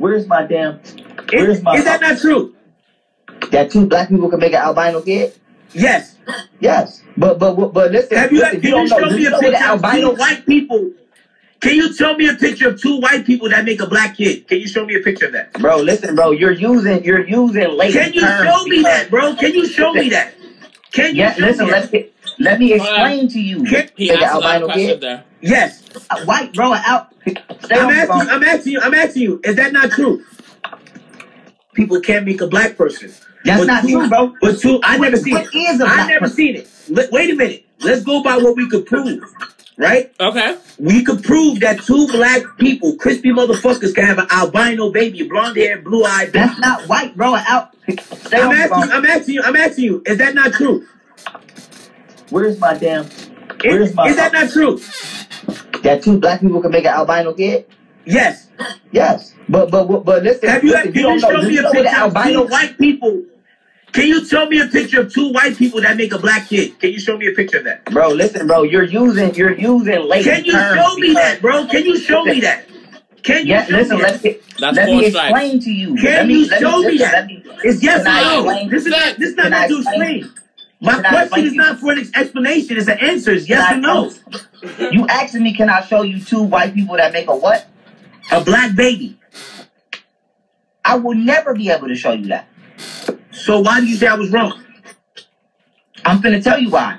Where's my damn? Is, Where's my? is that not true? that two black people can make an albino kid? Yes. Yes, but but but, but listen. Have you, listen, can you know. show me a picture of two albino? white people? Can you show me a picture of two white people that make a black kid? Can you show me a picture of that? Bro, listen, bro. You're using you're using late. Can you show me that, bro? Can you show me that? Can you Yeah, show listen. me Let that? Me let me explain to you. He Make an asked a lot of albino questions kid. there. Yes. Uh, White, bro. Out. I'm asking, phone. I'm asking you, I'm asking you, is that not true? People can't make a black person. That's But not two- true, bro. But two, I never What- seen what it. is a I black never person? seen it. Let- wait a minute. Let's go by what we could prove, right? Okay. We could prove that two black people, crispy motherfuckers, can have an albino baby, blonde hair, blue eyed. That's not white, bro. Out. I'm asking you. I'm asking you, I'm asking you, is that not true? Where's my damn? Is, Where's my? is that not true? that two black people can make an albino kid? Yes. Yes, but but but, but listen. Have you, listen, can you, don't know. show me you a know what an picture of two albino? white people? Can you show me a picture of two white people that make a black kid? Can you show me a picture of that? Bro, listen, bro. You're using you're using late. Can you terms show me that, bro? Can you show me that? Can you Yeah, show listen. me Let that? me That's let me strikes. explain to you. Can let me, you let show me listen, that? me- It's yes or no. This is not. This is not Can I to explain- explain. My Can question is you? not for an explanation. It's an answer. It's yes or Can I- no. You asking me, can I show you two white people that make a what? A black baby. I will never be able to show you that. So why do you say I was wrong? I'm finna tell you why.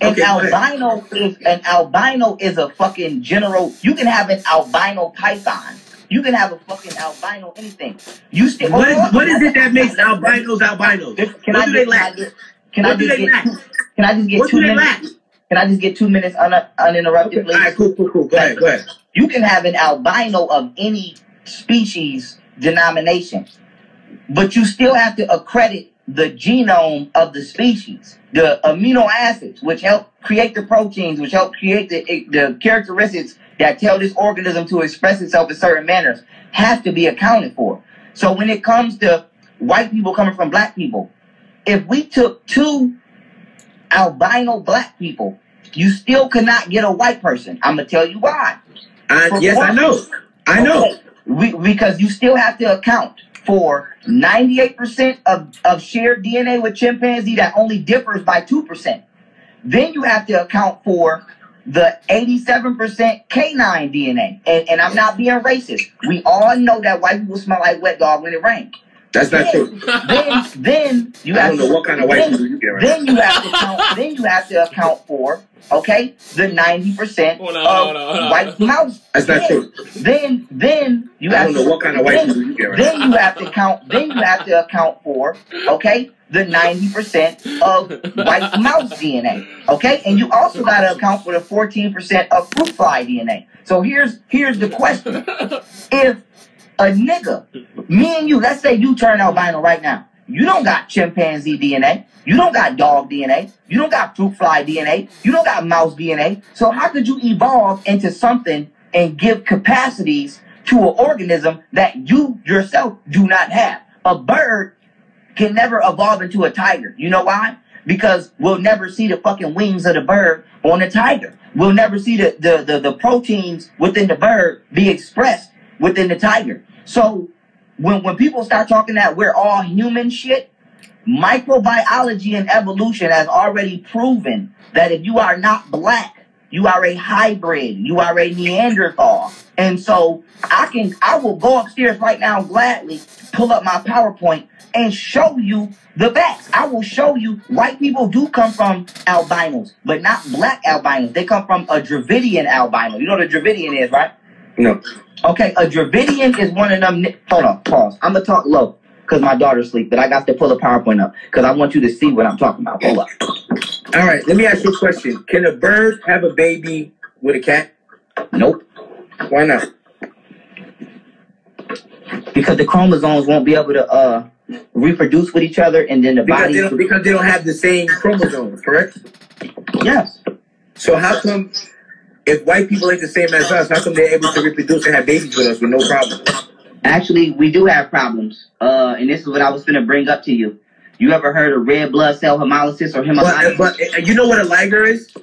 An Okay, albino is an albino is a fucking general. You can have an albino python. You can have a fucking albino anything. You still What is, what is it that makes albinos albinos? Can what I do just, they lack? Can I What do just get lack? two, can I just get What two minutes? lack? Can I just get two minutes un, uninterrupted, Okay, please? all right, cool, cool, cool. Go ahead, go ahead. You can have an albino of any species denomination, but you still have to accredit the genome of the species, the amino acids, which help create the proteins, which help create the, the characteristics that tell this organism to express itself in certain manners have to be accounted for. So when it comes to white people coming from black people, if we took two albino black people, you still cannot get a white person. I'm gonna tell you why. Uh, yes, I know. I know. Okay. We, because you still have to account for 98% of, of shared DNA with chimpanzee that only differs by 2%. Then you have to account for the 87% canine DNA. And, and I'm not being racist. We all know that white people smell like wet dog when it rains. That's not true. Then, then you I have don't know to, what kind of white then, people you get right then you have to count. Then you have to account for okay the ninety percent Hold on, of hold on, hold on. white mouse. That's not true. Then then you I have don't to know what kind of white then, people you get right then you have to count. Then you have to account for okay the ninety percent of white mouse DNA. Okay, and you also got to account for the fourteen percent of fruit fly DNA. So here's here's the question: If a nigga, me and you, let's say you turn albino right now. You don't got chimpanzee DNA. You don't got dog DNA. You don't got fruit fly DNA. You don't got mouse DNA. So how could you evolve into something and give capacities to an organism that you yourself do not have? A bird can never evolve into a tiger. You know why? Because we'll never see the fucking wings of the bird on a tiger. We'll never see the, the, the, the proteins within the bird be expressed within the tiger. So when, when people start talking that we're all human shit, microbiology and evolution has already proven that if you are not black, you are a hybrid, you are a Neanderthal. And so I can I will go upstairs right now gladly, pull up my PowerPoint and show you the facts. I will show you white people do come from albinos, but not black albinos. They come from a Dravidian albino. You know what a Dravidian is, right? No. Okay, a Dravidian is one of them. ni- Hold on, pause. I'm gonna talk low because my daughter's asleep, but I got to pull the PowerPoint up because I want you to see what I'm talking about. Hold up. All right, let me ask you a question. Can a bird have a baby with a cat? Nope. Why not? Because the chromosomes won't be able to uh reproduce with each other, and then the Because body. don't because they don't have the same chromosomes, correct? yes. So how come if white people ain't the same as us, how come they're able to reproduce and have babies with us with no problem? Actually, we do have problems. Uh, and this is what I was gonna bring up to you. You ever heard of red blood cell hemolysis or But, hemolysis? but uh, you know what a liger is?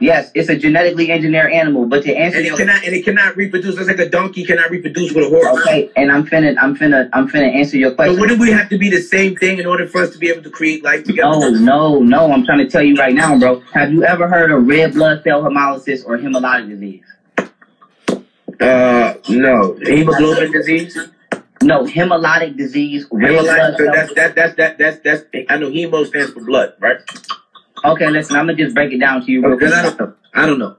Yes, it's a genetically engineered animal. But to answer And it cannot and it cannot reproduce. It's like a donkey cannot reproduce with a horse. okay, and I'm finna, I'm finna, I'm finna answer your But question. wouldn't we have to be the same thing in order for us to be able to create life together? No, no, no. I'm trying to tell you right now, bro. Have you ever heard of red blood cell hemolysis or hemolytic disease? Uh, no. Hemoglobin disease. No, hemolytic disease. Hemolytic, so that's, that that's that that's that's I know hemo stands for blood, right? Okay, listen. I'm gonna just break it down to you real quick. I don't know. I don't know.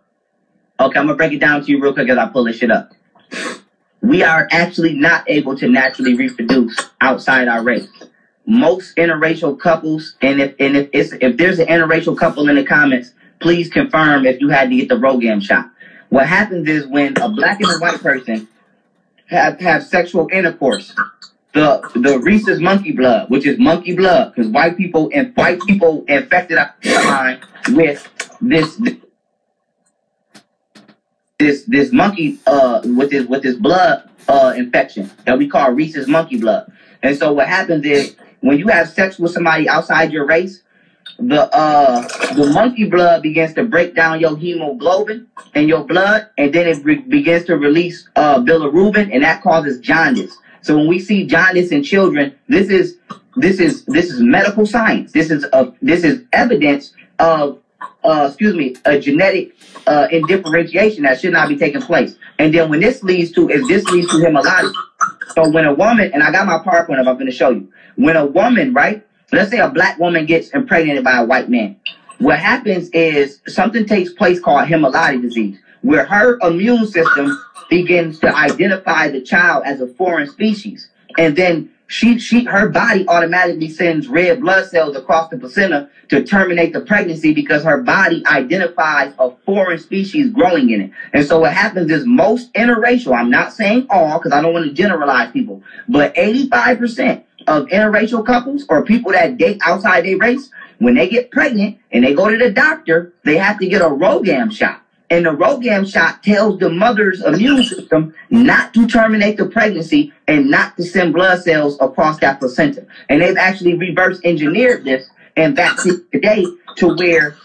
Okay, I'm gonna break it down to you real quick as I pull this shit up. We are actually not able to naturally reproduce outside our race. Most interracial couples, and if and if it's, if there's an interracial couple in the comments, please confirm if you had to get the RhoGAM shot. What happens is when a black and a white person have have sexual intercourse, the the rhesus monkey blood, which is monkey blood, because white people and white people infected our with this this this monkey uh with this with this blood uh infection that we call rhesus monkey blood. And so what happens is when you have sex with somebody outside your race, the uh the monkey blood begins to break down your hemoglobin in your blood, and then it re- begins to release uh bilirubin, and that causes jaundice. So when we see jaundice in children, this is this is this is medical science. This is a this is evidence of uh excuse me a genetic uh indifferentiation that should not be taking place. And then when this leads to if this leads to hemolytic, so when a woman and I got my PowerPoint up, I'm going to show you. When a woman, right? Let's say a black woman gets impregnated by a white man. What happens is something takes place called hemolytic disease, where her immune system begins to identify the child as a foreign species, and then she she her body automatically sends red blood cells across the placenta to terminate the pregnancy because her body identifies a foreign species growing in it. And so what happens is most interracial, I'm not saying all because I don't want to generalize people, but 85% of interracial couples or people that date outside their race, when they get pregnant and they go to the doctor, they have to get a RhoGAM shot. And the RhoGAM shot tells the mother's immune system not to terminate the pregnancy and not to send blood cells across that placenta. And they've actually reverse engineered this and vaccine today to where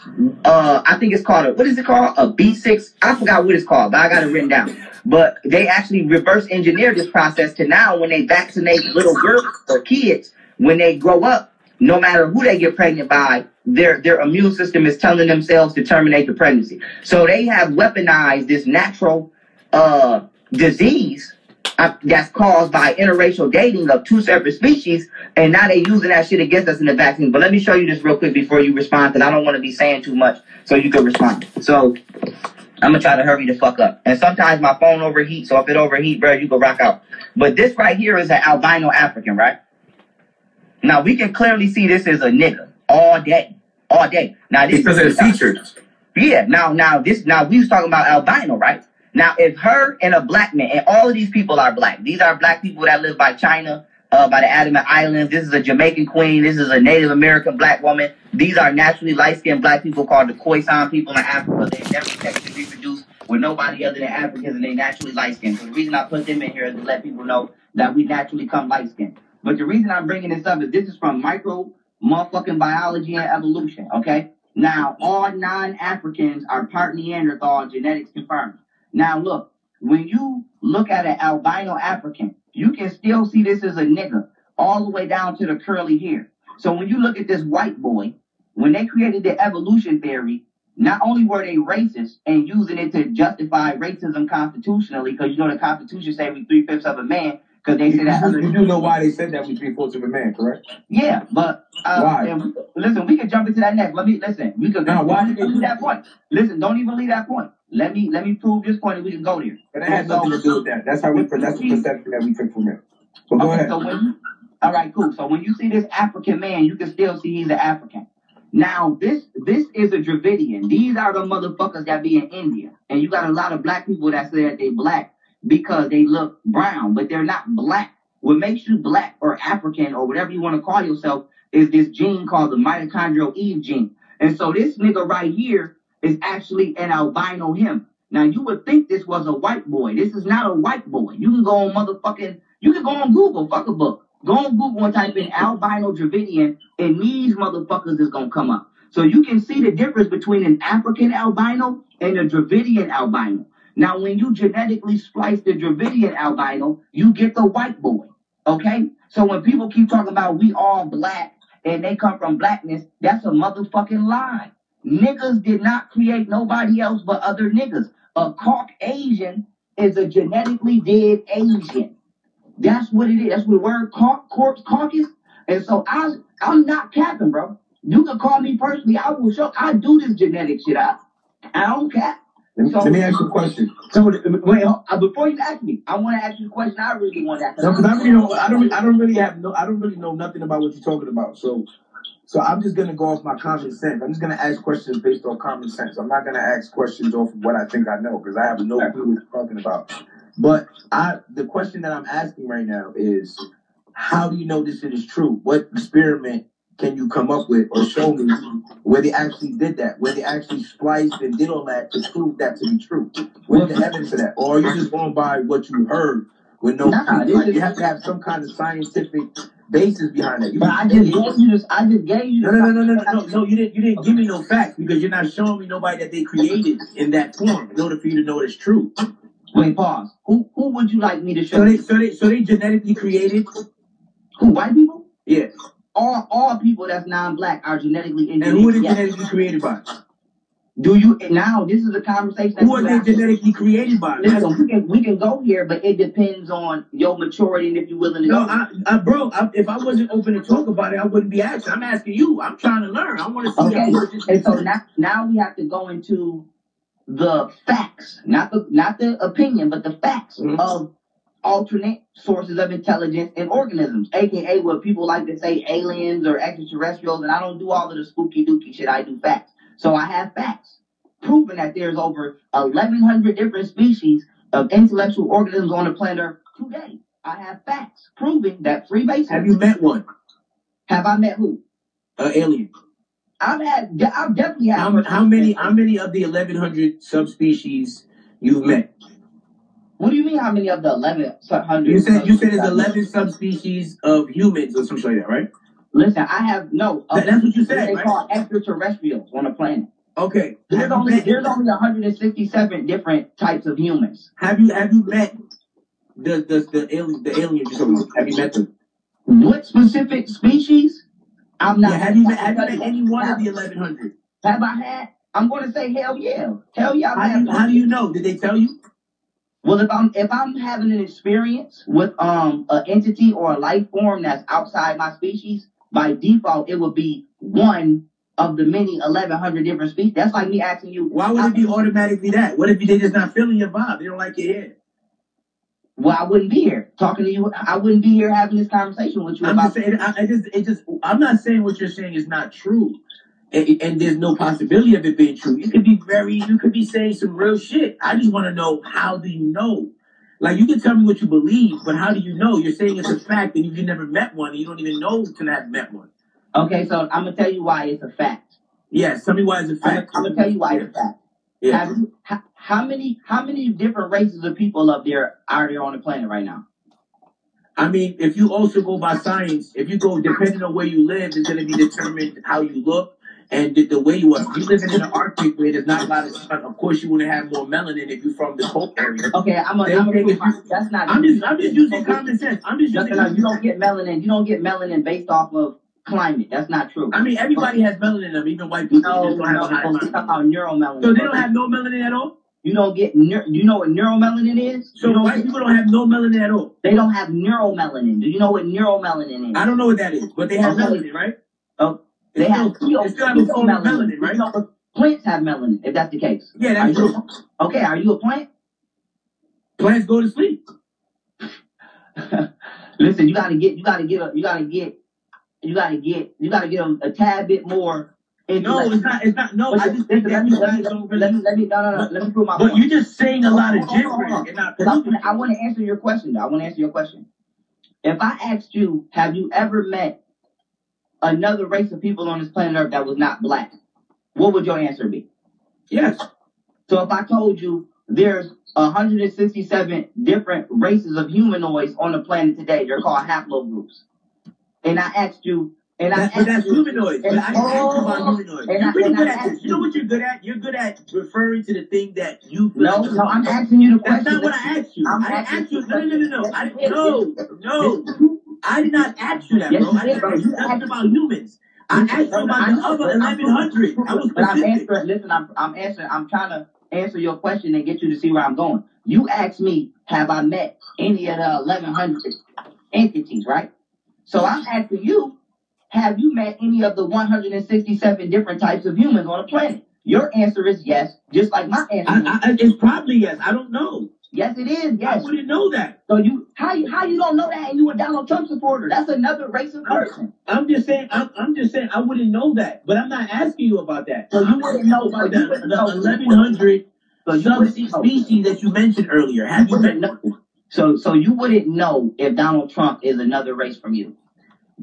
uh I think it's called a what is it called? A B six. I forgot what it's called, but I got it written down. But they actually reverse engineered this process to now when they vaccinate little girls or kids, when they grow up, no matter who they get pregnant by, their their immune system is telling themselves to terminate the pregnancy. So they have weaponized this natural uh disease uh, that's caused by interracial dating of two separate species, and now they're using that shit against us in the vaccine. But let me show you this real quick before you respond, because I don't want to be saying too much, so you can respond. So I'm gonna try to hurry the fuck up. And sometimes my phone overheats, so if it overheat, bro, you can rock out. But this right here is an albino African, right? Now we can clearly see this is a nigga all day, all day. Now this is Because of the features. yeah. Now, now this, now we was talking about albino, right? Now, if her and a black man, and all of these people are black. These are black people that live by China, uh, by the Andaman Islands. This is a Jamaican queen. This is a Native American black woman. These are naturally light-skinned black people called the Khoisan people in Africa. They never sexually reproduced with nobody other than Africans, and they naturally light-skinned. So the reason I put them in here is to let people know that we naturally come light-skinned. But the reason I'm bringing this up is this is from micro motherfucking biology and evolution, okay? Now, all non-Africans are part Neanderthal, genetics confirmed. Now, look, when you look at an albino African, you can still see this as a nigga all the way down to the curly hair. So when you look at this white boy, when they created the evolution theory, not only were they racist and using it to justify racism constitutionally, because you know the Constitution say we three fifths of a man, because they say that other You do know why they said that we three fourths of a man, correct? yeah, but uh, Why? listen, we can jump into that next. Let me listen. We can. Now, why did they do that point. Listen, don't even leave that point. Let me let me prove this point, and we can go there. And it had So- nothing to do with that. That's how we. That's the perception that we took from it. But go Okay, ahead. so when you, all right, cool. So when you see this African man, you can still see he's an African. Now this this is a Dravidian. These are the motherfuckers that be in India, and you got a lot of black people that say that they black because they look brown, but they're not black. What makes you black or African or whatever you want to call yourself is this gene called the mitochondrial Eve gene. And so this nigga right here is actually an albino him. Now you would think this was a white boy. This is not a white boy. You can go on motherfucking, you can go on Google, fuck a book. Go on Google and type in albino Dravidian, and these motherfuckers is gonna come up. So you can see the difference between an African albino and a Dravidian albino. Now, when you genetically splice the Dravidian albino, you get the white boy. Okay? So when people keep talking about we all black and they come from blackness, that's a motherfucking lie. Niggas did not create nobody else but other niggas. A Caucasian is a genetically dead Asian. That's what it is. That's what the word corpse caucus. And so I, I'm not capping, bro. You can call me personally. I will show. I do this genetic shit. I, I don't cap. Let me, So, let me ask you a question. so wait, uh, before you ask me, I want to ask you a question. I really want to ask. No, because I really don't. I don't. I don't really have no. I don't really know nothing about what you're talking about. So, so I'm just gonna go off my common sense. I'm just gonna ask questions based on common sense. I'm not gonna ask questions off of what I think I know because I have no clue what you're talking about. But I, the question that I'm asking right now is, how do you know this shit is true? What experiment can you come up with or show me where they actually did that, where they actually spliced and did all that to prove that to be true? Where's the evidence of that? Or are you just going by what you heard with no Nah, Like, is- you have to have some kind of scientific basis behind that. You But I just gave you this. I just gave you. no, no, no, no, no, no, no. You didn't. You didn't give me no facts because you're not showing me nobody that they created in that form in order for you to know it's true. Wait, pause. Who who would you like me to show? So they, so they, so they genetically created. Who white people? Yeah. All all people that's non-black are genetically engineered. And who are they. Yes. genetically created by? Do you now? This is a conversation. that Who are they genetically created by? Listen, we can we can go here, but it depends on your maturity and if you're willing to No, go. I, I bro. I, if I wasn't open to talk about it, I wouldn't be asking. I'm asking you. I'm trying to learn. I want to see Okay, and so now now we have to go into the facts, not the not the opinion, but the facts Mhm. of alternate sources of intelligence and organisms, aka what people like to say aliens or extraterrestrials. And I don't do all of the spooky dooky shit. I do facts. So I have facts proving that there's over 1,100 different species of intellectual organisms on the planet Earth today. I have facts proving that Freemasons. Have you met one? Have I met who? An alien. I've had, I've definitely had. How, how many? How many of the 1,100 subspecies you've met? What do you mean? How many of the eleven hundred? You said you said there's 11 subspecies of humans or something like that, right? Listen, I have no. Uh, that- that's what you said, They right? call extraterrestrials on the planet. Okay. There's Have only met, there's only 167 different types of humans. have you have you met the the the alien the aliens you're talking about? Have you met them? What specific species? I'm not. Yeah, have you met have you met any one of the 1,100? Have I had? I'm going to say hell yeah, hell yeah. How do you how do you know? Did they tell you? Well, if I'm if I'm having an experience with um an entity or a life form that's outside my species, by default it would be one of the many 1100 different species. That's like me asking you. Why would it be automatically that? What if they just not feeling your vibe? They don't like your hair. Well, I wouldn't be here talking to you. I wouldn't be here having this conversation with you I'm about. just saying. I, I just, it just. I'm not saying what you're saying is not true, and, and there's no possibility of it being true. You could be very, you could be saying some real shit. I just want to know how do you know? Like you can tell me what you believe, but how do you know? You're saying it's a fact, and you've never met one, and you don't even know to have met one. Okay, so I'm gonna tell you why it's a fact. Yes, tell me why it's a I'm fact. I'm gonna tell you why it's a fact. Yeah. Have you, how, how many how many different races of people up there are there on the planet right now? I mean, if you also go by science, if you go depending on where you live, it's going to be determined how you look and the, the way you are. You live in the Arctic where there's not a lot of sun, of course you want to have more melanin if you're from the cold area. Okay, I'm gonna, Same I'm gonna thing prove if my, you- that's not. I'm just, I'm just using common sense. I'm just No, using. no, no, you don't get melanin. You don't get melanin based off of climate. That's not true. I mean, everybody has melanin in them, even white people. no, just don't have no, a high no, amount. talking about neuromelanin. So they don't have no melanin at all. You don't get. Neur- you know what neuromelanin is? So you white get- people don't have no melanin at all. they don't have neuromelanin. Do you know what neuromelanin is? I don't know what that is, but they have Okay. melanin, right? Oh, they It's have still- they still form of pheomelanin. melanin, right? Plants have melanin. If that's the case. Yeah, that's Are you- true. Okay, are you a plant? Plants go to sleep. Listen, you gotta get. You gotta get. A, you gotta get. You gotta get. You gotta get a, a tad bit more. No, it's not. It's not. No, But I just think that let you let guys don't let really. me, let me, no, no, no, let me prove my But point. you're just saying a lot of Hold on, hold on, gibberish hold on. and not 'Cause I, I want to answer your question. Though. I want to answer your question. If I asked you, have you ever met another race of people on this planet Earth that was not black? What would your answer be? Yes. So if I told you there's 167 different races of humanoids on the planet today, they're called haplogroups. And I asked you, and I That, asked that's you, humanoids. But and- I didn't ask you oh, about humanoids. and You're I- pretty good I at this. asked You know you- what you're good at? You're good at referring to the thing that you no, no, I'm asking you the question. That's not what I asked you. I'm I didn't asking ask you. you No, no, no, no, no. I didn't. No, no. I did not ask you that, Yes, bro. you I did, didn't bro. ask you asked- about humans. I asked you about the I know, other but I'm- 1100. I was But I'm specific. answering. Listen, I'm I'm answering. I'm trying to answer your question and get you to see where I'm going. You asked me, have I met any of the 1100 entities, right? So I'm asking you, have you met any of the 167 different types of humans on the planet? Your answer is yes, just like my answer. is I, I, it's probably yes. I don't know. Yes, it is. Yes. I wouldn't know that. So you how you how you don't know that and you a Donald Trump supporter? That's another racist person. I'm just saying. I'm, I'm just saying. I wouldn't know that. But I'm not asking you about that. So you wouldn't know about you the, the 1100 So you wouldn't know. subspecies that you mentioned earlier. Have you met wouldn't know. So so you wouldn't know if Donald Trump is another race from you.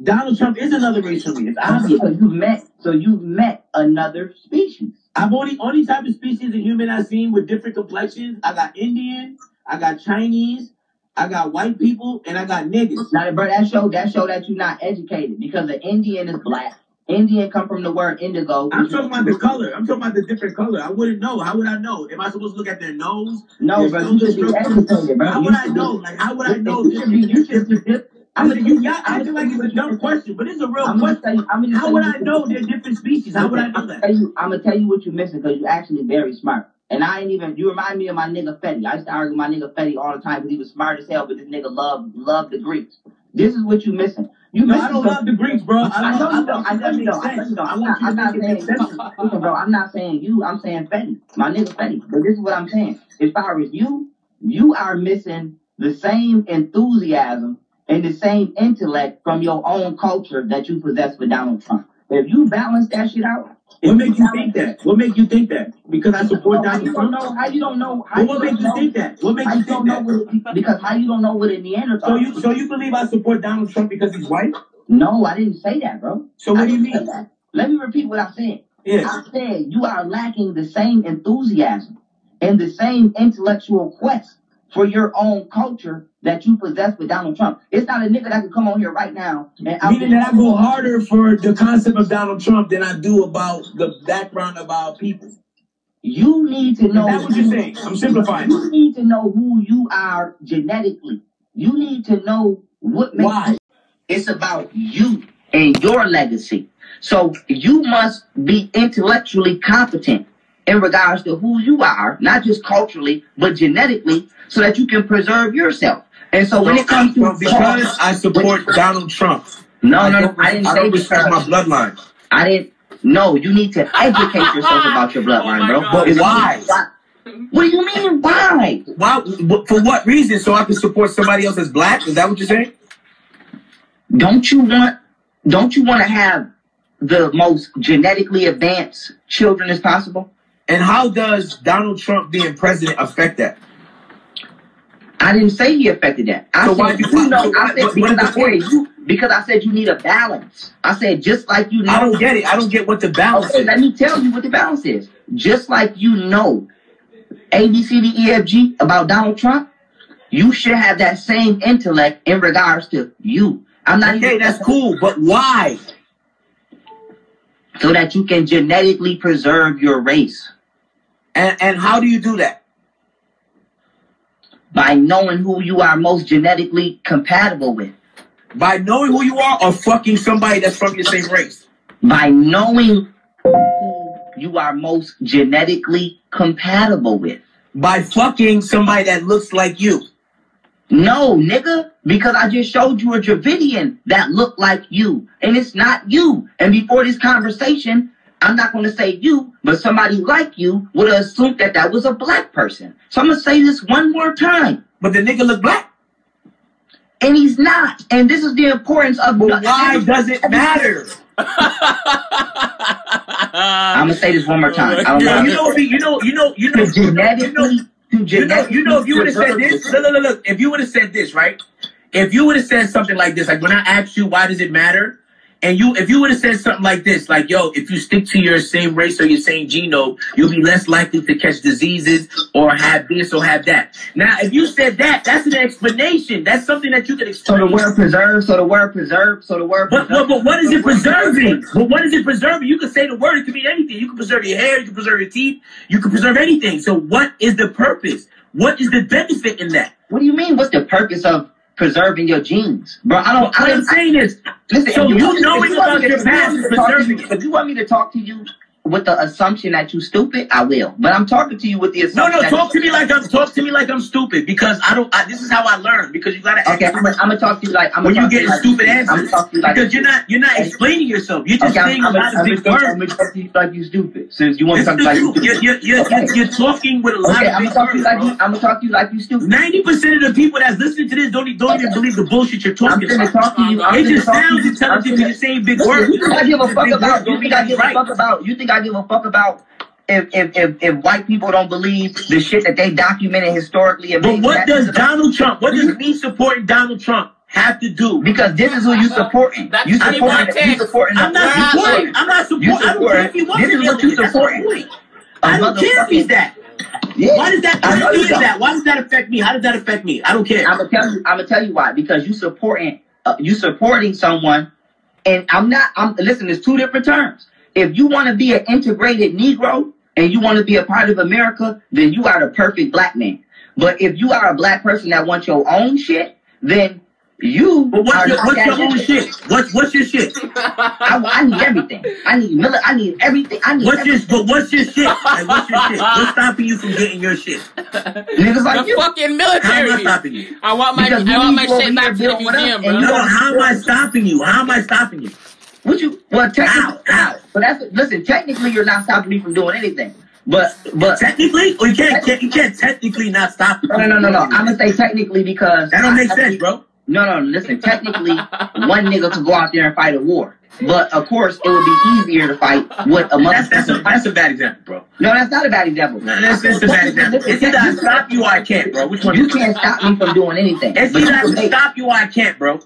Donald Trump is another race for me. It's obvious. So you met so you met another species. I've only only type of species of human I've seen with different complexions. I got Indian, I got Chinese, I got white people, and I got niggas. Now, bro, that show that show that you're not educated because the Indian is black. Indian come from the word indigo. I'm talking about the color. I'm talking about the different color. I wouldn't know. How would I know? Am I supposed to look at their nose? No, Their bro, you should be educated, bro. How You would I should be- know? Like, how would I know? You should be. You should be. dip- I'm gonna you y'all acting like it's a dumb question, but it's a real I'm question. tell you. I'm How would I know they're different species? How would I know that? I'm gonna tell you what you're missing because you're actually very smart. And I ain't even. You remind me of my nigga Fetty. I used to argue with my nigga Fetty all the time because he was smart as hell, but this nigga loved loved the Greeks. This is what you missing. You No, I don't love the Greeks, bro. I, I know I you don't. I know you don't. I know you don't. I'm not, I'm not saying. bro. I'm not saying you. I'm saying Fetty. My nigga Fetty. But this is what I'm saying. As far as you, you are missing the same enthusiasm and the same intellect from your own culture that you possess with Donald Trump. If you balance that shit out, What makes you think that? What makes you think that? Because I support Donald Trump. know? How you don't know? How what makes you think that? What makes you you think that? what? Because how you don't know what a Neanderthal? So you so you believe I support Donald Trump because he's white? No, I didn't say that, bro. So what I do you mean? let me repeat what I said. Yeah. I said you are lacking the same enthusiasm and the same intellectual quest for your own culture that you possess with Donald Trump. It's not a nigga that can come on here right now and Meaning that I go harder for the concept of Donald Trump than I do about the background of our people. You need to know. that what you're saying? I'm simplifying. You need to know who you are genetically. You need to know what makes Why? you. It's about you and your legacy. So you must be intellectually competent in regards to who you are, not just culturally, but genetically, so that you can preserve yourself. And so when it comes to because I support Donald Trump. no, no, no, I didn't say don't respect my bloodline. I didn't. No, you need to educate yourself about your oh bloodline, Oh bro. God. But why? What do you mean? Why? Why? For what reason? So I can support somebody else that's black? Is that what you're saying? don't you want don't you want to have the most genetically advanced children as possible? And how does Donald Trump being president affect that? I didn't say he affected that. I So said why- you why- know so I said because I is the point? said you because I said you need a balance. I said just like you know I don't get it. I don't get what the balance Okay, is. let me tell you what the balance is. Just like you know A B C D E F G about Donald Trump, you should have that same intellect in regards to you. I'm not Okay, that's cool, but why? so that you can genetically preserve your race. And and how do you do that? By knowing who you are most genetically compatible with, By knowing who you are or fucking somebody that's from your same race? by knowing who you are most genetically compatible with. By fucking somebody that looks like you. No, nigga, because I just showed you a Dravidian that looked like you, and it's not you. And before this conversation, I'm not going to say you, but somebody like you would have assumed that that was a black person. So I'm going to say this one more time. But the nigga look black. And he's not. And this is the importance of But why does it matter? I'm gonna say this one more time. I don't You know, know. you know, you know, you know, you know, You know, you know, if you would have said this, look, look, look, if you would have said this, right? If you would have said something like this, like when I asked you, why does it matter? And you, if you would have said something like this, like, yo, if you stick to your same race or your same genome, you'll be less likely to catch diseases or have this or have that. Now, if you said that, that's an explanation. That's something that you can So explain. the word preserve, so the word preserve, so the word But, preserve. but, but what is it preserving? But what is it preserving? You can say the word, it could mean anything. You can preserve your hair, you can preserve your teeth, you can preserve anything. So what is the purpose? What is the benefit in that? What do you mean? What's the purpose of preserving your genes, bro? I don't. I I'm don't. saying is, Listen, so you me- knowing about your you past is to talk to preserving you- If you want me to talk to you with the assumption that you stupid, I will. But I'm talking to you with the assumption. no, that talk to me like I'm talk to me like I'm stupid because I don't. I, this is how I learn because you gotta. Okay, ask I'm gonna I'm gonna talk to you like I'm when you getting like, stupid I'm answers gonna talk to you like because you're not you're not explaining yourself. You're just Okay, saying I'm, a I'm, lot of I'm, big I'm, gonna talk to you like you stupid. Since you want to talk like you. You're stupid. you're, you're, Okay. you're, you're talking with a lot Okay, of I'm big gonna talk to you words, like you. I'm gonna talk to you like you stupid. Ninety percent of the people that's listening to this don't, e- don't even believe the bullshit you're I'm talking gonna about. talk to you. It just sounds intelligent I'm because gonna- you're saying big words. You think I give a fuck words about? You think I give a fuck about? You think I give a fuck about? If, if, if, if white people don't believe the shit that they documented historically and But made what does Donald Trump? What does me supporting Donald Trump have to do? Because this is who you supporting. That's You supporting. You supporting. I'm not We're supporting. I'm not supporting. I don't care if he supporting. wasn't This is what you illegal. That's the supporting. I don't care if he's that. Yeah. Why does that? I Why know does you that? Why does that affect me? How does that affect me? I don't care. I'm gonna tell you. I'm gonna tell you why. Because you supporting. Uh, you supporting someone, and I'm not. I'm listen. There's two different terms. If you want to be an integrated Negro and you want to be a part of America, then you are the perfect black man. But if you are a black person that wants your own shit, then you But what's are your, what's your own shit? What's what's your shit? I, I need everything. I need mili- I need everything. I need What's your everything. but what's your shit? Like what's your shit? What's stopping you from getting your shit? niggas like the you. fucking How am military. I stopping you? I want my Because I want my shit back here to the with us, museum, bro. no, how am I stopping you? How am I stopping you? What you? Well, technically, How? How? But that's listen. Technically, you're not stopping me from doing anything. But but Technically, or you can't, can't you can't technically not stop me. no no no no. I'm gonna say technically because That don't make I- sense, bro. No no. Listen, technically, one nigga could go out there and fight a war. But of course, it would be easier to fight with a That's that's a that's a bad example, bro. No, that's not a bad example. No, That's, that's a bad example. It's either I stop you or I can't, bro. Which one? You can't stop me from doing anything. It's either I stop you or I can't, bro.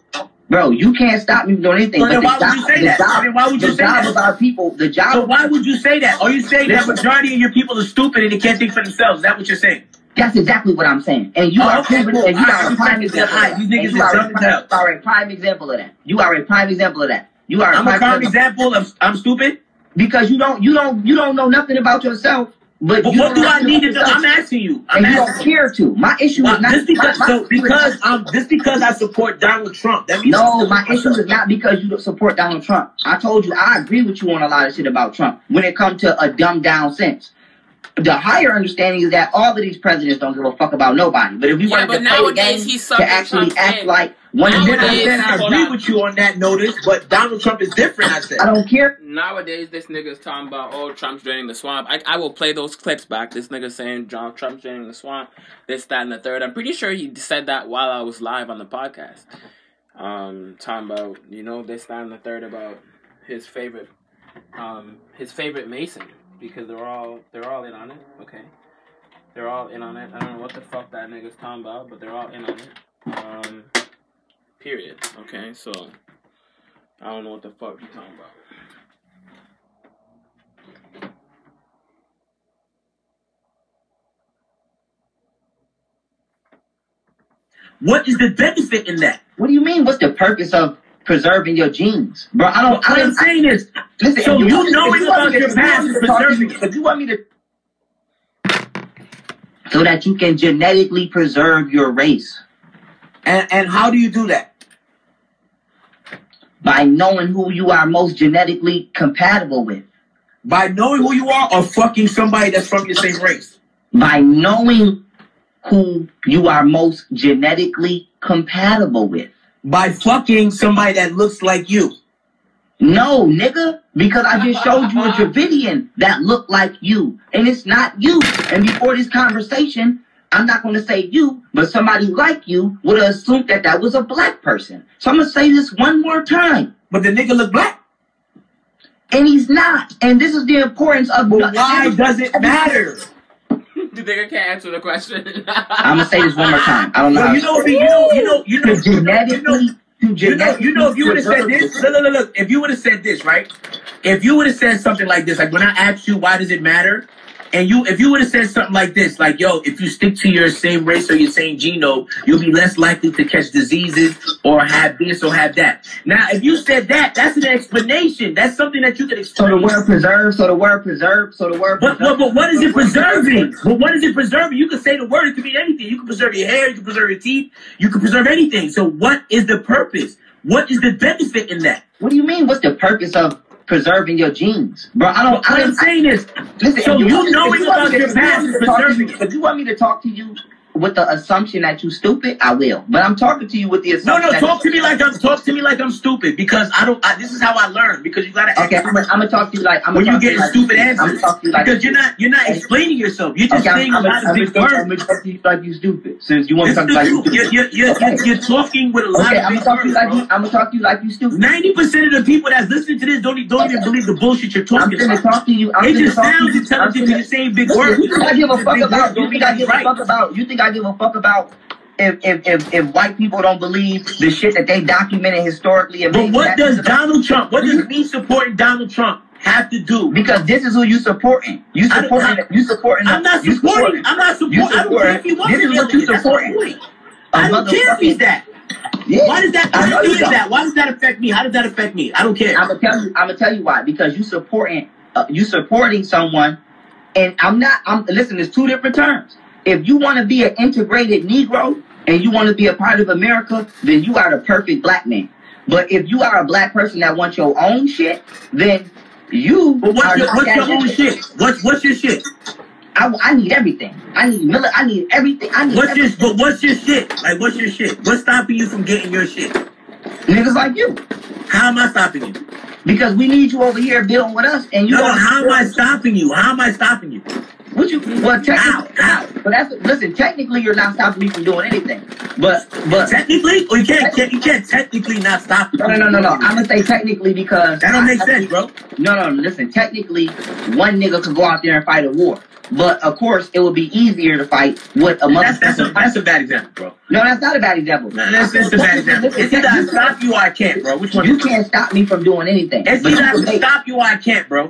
Bro, you can't stop me from doing anything. So then why the would you job- say the that? job- Then why would you the say job that? of our people, the job. So why would you say that? Are you saying that Listen. majority of your people are stupid and they can't think for themselves? Is that what you're saying? That's exactly what I'm saying. And you Oh, are okay, cool. and you are a prime example. high. You that. it's you are a prime- are a prime example of that. You are a prime example of that. You are a I'm a prime prime example example of I'm stupid. because you don't you don't you don't know nothing about yourself. But, But what do I need to yourself, I'm asking you. I'm and you don't care to. My issue Well, is not just because my, my so because um just because I support Donald Trump, that means No, my issue is not because you support Donald Trump. I told you I agree with you on a lot of shit about Trump when it comes to a dumbed down sense. The higher understanding is that all of these presidents don't give a fuck about nobody. But if we Yeah, wanted but to play the nowadays game he's to actually Trump's act dick. like one of I the Nowadays- said I agree on. with you on that notice, but Donald Trump is different. I said. I don't care. Nowadays, this nigga's talking about, oh, Trump's draining the swamp. I, I will play those clips back. This nigga saying John Trump's draining the swamp, this, that, and the third. I'm pretty sure he said that while I was live on the podcast. Um, talking about, you know, this, that, and the third about his favorite, um, his favorite Mason because they're all they're all in on it. Okay, they're all in on it. I don't know what the fuck that nigga's talking about, but they're all in on it. Um, period. Okay, so I don't know what the fuck you're talking about. What is the benefit in that? What do you mean? What's the purpose of preserving your genes, bro? I don't. I I'm don't. saying is, Listen, so you want knowing about your you past is to talk to preserving you- it. You want me to, so that you can genetically preserve your race and and how do you do that? by knowing who you are most genetically compatible with, By knowing who you are, or fucking somebody that's from your same race. by knowing who you are most genetically compatible with. By fucking somebody that looks like you. No, nigga, because I just showed you a Dravidian that looked like you, and it's not you. And before this conversation, I'm not going to say you, but somebody like you would have assumed that that was a black person. So I'm going to say this one more time. But the nigga look black. And he's not. And this is the importance of. But why does it matter? The nigga can't answer the question. I'm going to say this one more time. I don't know. Well, how- you know, you know, you know, you know, you know, genetically, to you know, you know, if you would have said this, look, look, look, look, if you would have said this, right? If you would have said something like this, like when I asked you, why does it matter? And you, if you would have said something like this, like, yo, if you stick to your same race or your same genome, you'll be less likely to catch diseases or have this or have that. Now, if you said that, that's an explanation. That's something that you could explain. So the word preserve, so the word preserve, so the word But, preserve. but, but what is it preserving? But what is it preserving? You can say the word, it could mean anything. You can preserve your hair, you can preserve your teeth, you can preserve anything. So what is the purpose? What is the benefit in that? What do you mean? What's the purpose of preserving your genes, bro? I don't. I I'm don't. saying this. Listen, so you me- knowing about your you past is to talk to preserving you- If you want me to talk to you with the assumption that you stupid, I will. But I'm talking to you with the assumption. no, that talk to me like I'm talk to me like I'm stupid because I don't. I, this is how I learn because you gotta. Okay, I'm gonna, talk to you like I'm when you get like stupid I'm gonna talk to you like because you're not you're not explaining yourself. You're just Okay, saying I'm, a I'm, lot I'm, of big I'm, gonna talk to you like you stupid. Since you want to talk to you like you stupid. You're, you're, you're, Okay. you're, you're talking with a lot Okay, of I'm big gonna talk to you words, like bro. you. I'm gonna talk to you like you stupid. Ninety percent of the people that's listening to this don't, e- don't even believe the bullshit you're talking. I'm talking gonna talk to you. I'm It just sounds intelligent I'm you're saying big words. You think I give a fuck words about? You think I give a fuck about? You think I give a fuck about? If, if, if, if white people don't believe the shit that they documented historically But what does Donald Trump? What does me supporting Donald Trump have to do? because this is who you supporting. You supporting. You supporting. I'm not supporting. I'm not supporting. I don't care if he wasn't This is what you. Supporting. I don't care if he's that. Yeah. Why does that? Why you that? Why does that affect me? How does that affect me? I don't care. I'm gonna tell you. I'm gonna tell you why. Because you supporting. Uh, you supporting someone, and I'm not. I'm listen. There's two different terms. If you want to be an integrated Negro and you want to be a part of America, then you are the perfect black man. But if you are a black person that wants your own shit, then you But what's your, what's your own shit? What's what's your shit? I, I need everything. I need mili- I need everything. I need What's your but what's your shit? Like what's your shit? What's stopping you from getting your shit? niggas like you. How am I stopping you? Because we need you over here building with us, and you No, how am I stopping you? How am I stopping you? What you? Well, technically, But that's listen. Technically, you're not stopping me from doing anything. But but Technically, or you can't, can't you can't technically not stop me. no no no no no. I'm gonna say technically because That don't make I- sense, bro. No no. Listen. Technically, one nigga could go out there and fight a war. But of course, it would be easier to fight with a That's, that's, a, motherfucker. that's a bad example, bro. No, that's not a bad example. No, that's, that's a bad example. Listen, It's either I stop you or I can't, bro. Which one? You can't stop me from doing anything. It's either I you can can make- stop you or I can't, bro.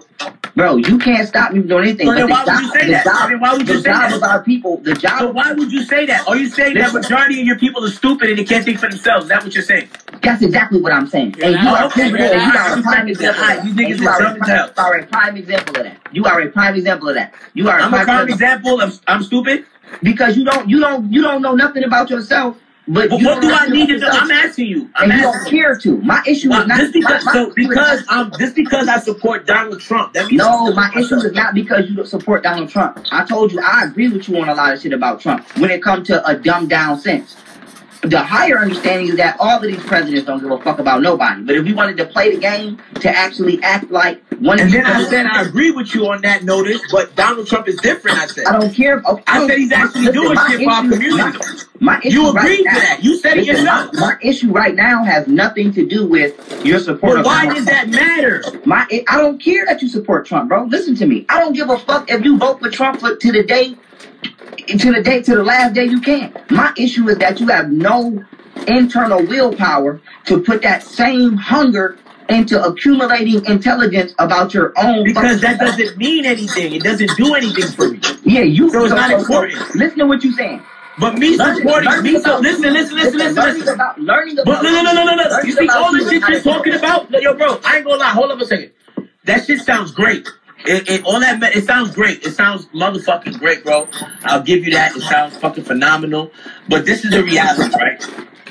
Bro, you can't stop me from doing anything. So then why would you say that? why would you say that? Of our people, the job. So why would you say that? Are you saying that majority of your people are stupid and they can't think for themselves? Is that what you're saying? That's exactly what I'm saying. You're And you are, okay, you are a prime example. of you that. niggas you are a prime- you are a prime example of that. You are a prime example of that. You are a I'm a prime example example of I'm stupid. because you don't you don't you don't know nothing about yourself. But what do I need to do? I'm asking you. I'm and you don't asking you. care to. My issue Well, is not just because my, my so because um just because I support Donald Trump, that means No, my issue is not because you don't support Donald Trump. I told you I agree with you on a lot of shit about Trump when it comes to a dumbed down sense. The higher understanding is that all of these presidents don't give a fuck about nobody. But if we wanted to play the game to actually act like one of the, And then I said I agree with you on that notice, but Donald Trump is different. I said. I don't care. Okay, I said he's actually listen, doing my shit for our community. My, my You right agreed to that. You said it listen, my, yourself. my issue right now has nothing to do with your support But why Donald does that matter? My, I don't care that you support Trump, bro. Listen to me. I don't give a fuck if you vote for Trump for, to the day, to the day, to the last day you can. My issue is that you have no internal willpower to put that same hunger into accumulating intelligence about your own. Because that doesn't mean anything. It doesn't do anything for me. Yeah, you. So it's not important. Listen to what you're saying. But me Learning- supporting learning me so listen, listen, listen, listen, learning listen. About, learning about. But no, no, no, no, no, no. You see all the shit you're talking about? Yo, bro, I ain't gonna lie. Hold up a second. That shit sounds great. It, it all that it sounds great. It sounds motherfucking great, bro. I'll give you that. It sounds fucking phenomenal. But this is the reality, right?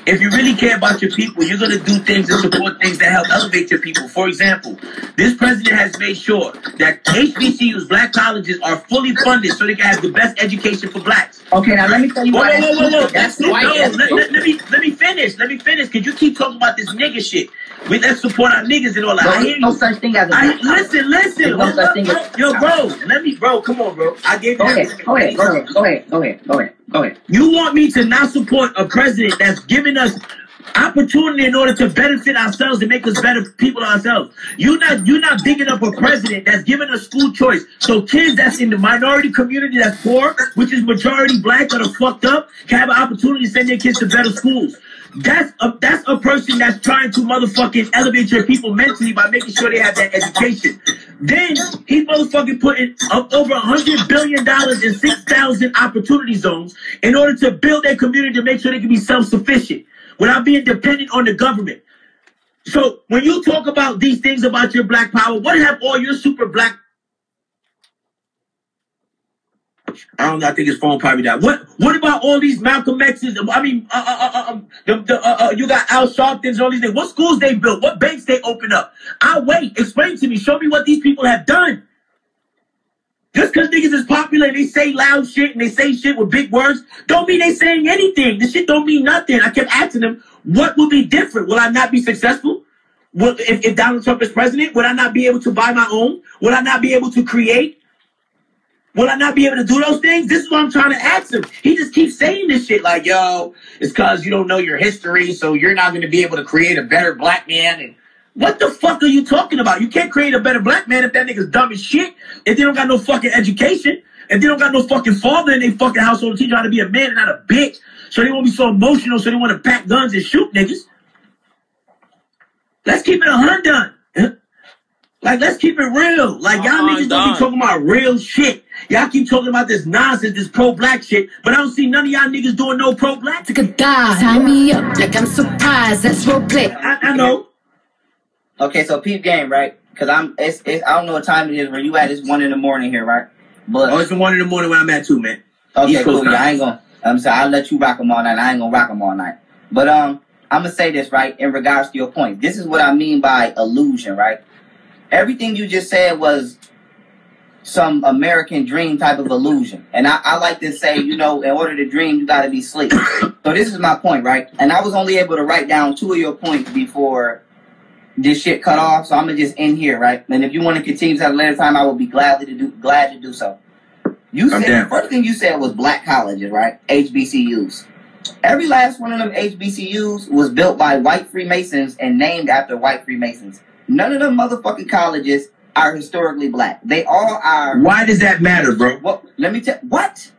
If you really care about your people, you're gonna do things and support things that help elevate your people. For example, this president has made sure that HBCUs, black colleges, are fully funded so they can have the best education for blacks. Okay, now let me tell you Whoa, why. whoa, that's whoa, whoa, whoa. stupid. That's stupid. no, let, let, let me let me finish. Let me finish. Cause you keep talking about this nigga shit. We let's support our niggas and all that. I hear no you. such thing as a. I, listen, listen. No such thing as- Yo, bro, let me, bro. Come on, bro. I gave you Go ahead, go ahead, go ahead, go ahead, go ahead, go ahead, go ahead. You want me to not support a president that's giving us opportunity in order to benefit ourselves and make us better people ourselves. You're not you're not digging up a president that's giving us school choice. So kids that's in the minority community that's poor, which is majority black that are fucked up, can have an opportunity to send their kids to better schools. That's a that's a person that's trying to motherfucking elevate your people mentally by making sure they have that education. Then he's motherfucking putting up over a hundred billion dollars in six thousand opportunity zones in order to build their community to make sure they can be self-sufficient without being dependent on the government. So when you talk about these things about your black power, what have all your super black I don't. I think his phone probably died. What What about all these Malcolm X's? I mean, uh, uh, uh, um, the, the, uh, uh, you got Al Sharptons, all these things. What schools they built? What banks they opened up? I'll wait. Explain to me. Show me what these people have done. Just because niggas is popular and they say loud shit and they say shit with big words, don't mean they saying anything. This shit don't mean nothing. I kept asking them, what will be different? Will I not be successful? Will, if, if Donald Trump is president, would I not be able to buy my own? Would I not be able to create? Will I not be able to do those things? This is what I'm trying to ask him. He just keeps saying this shit like, yo, it's cause you don't know your history, so you're not gonna be able to create a better black man. And what the fuck are you talking about? You can't create a better black man if that nigga's dumb as shit, if they don't got no fucking education, if they don't got no fucking father in their fucking household to teach you how to be a man and not a bitch, so they won't be so emotional, so they want to pack guns and shoot niggas. Let's keep it a hundred. Like, let's keep it real. Like, y'all niggas don't be talking about real shit. Y'all keep talking about this nonsense, this pro-black shit, but I don't see none of y'all niggas doing no pro-black. Take a dive, tie me up like I'm surprised. That's role play. I, I know. Okay, so peep game, right? Because I'm, it's, it's, I don't know what time it is where you at. It's one in the morning here, right? But Oh, it's one in the morning when I'm at too, man. Okay, East cool. Yeah. I ain't gonna. I'm sorry. I'll let you rock them all night. I ain't gonna rock them all night. But um, I'm gonna say this right in regards to your point. This is what I mean by illusion, right? Everything you just said was some American dream type of illusion, and I, I like to say, you know, in order to dream, you got to be sleep. so this is my point, right? And I was only able to write down two of your points before this shit cut off. So I'm gonna just end here, right? And if you want to continue at a later time, I will be gladly to do glad to do so. You said the first thing you said was black colleges, right? HBCUs. Every last one of them HBCUs was built by white Freemasons and named after white Freemasons. None of them motherfucking colleges are historically black. They all are. Why does that matter, bro? What? Let me tell. What?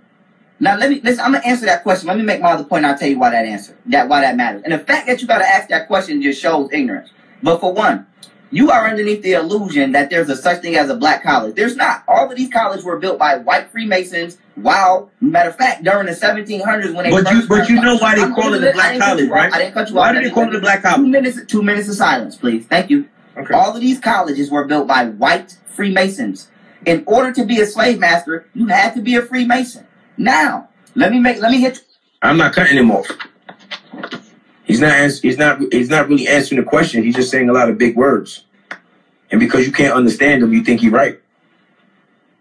Now let me listen. I'm gonna answer that question. Let me make my other point. And I'll tell you why that answer. That why that matters. And the fact that you gotta ask that question just shows ignorance. But for one, you are underneath the illusion that there's a such thing as a black college. There's not. All of these colleges were built by white Freemasons. Wow. Matter of fact, during the 1700s when they But you, but you know why they call it a black I didn't cut college, right? I didn't cut you off. Why do they call it a black college? Two minutes. Two minutes of silence, please. Thank you. Okay. All of these colleges were built by white Freemasons. In order to be a slave master, you had to be a Freemason. Now, let me make let me hit I'm not cutting him off. He's not. ans- He's not. He's not really answering the question. He's just saying a lot of big words, and because you can't understand him, you think he's right.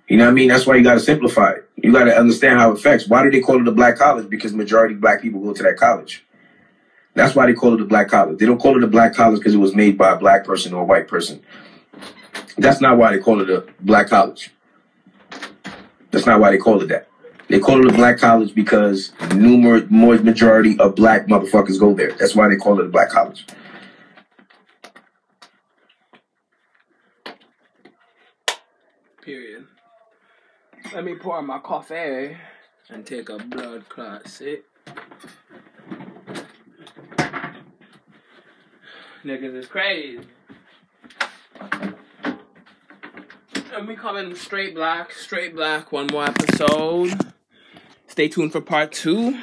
You know what I mean? That's why you got to simplify it. You got to understand how it affects. Why do they call it a black college? Because majority of black people go to that college. That's why they call it a black college. They don't call it a black college because it was made by a black person or a white person. That's not why they call it a black college. That's not why they call it that. They call it a black college because numerous more majority of black motherfuckers go there. That's why they call it a black college. Period. Let me pour my coffee and take a blood clot sip. Niggas is crazy. And we coming straight black, straight black, one more episode. Stay tuned for part two.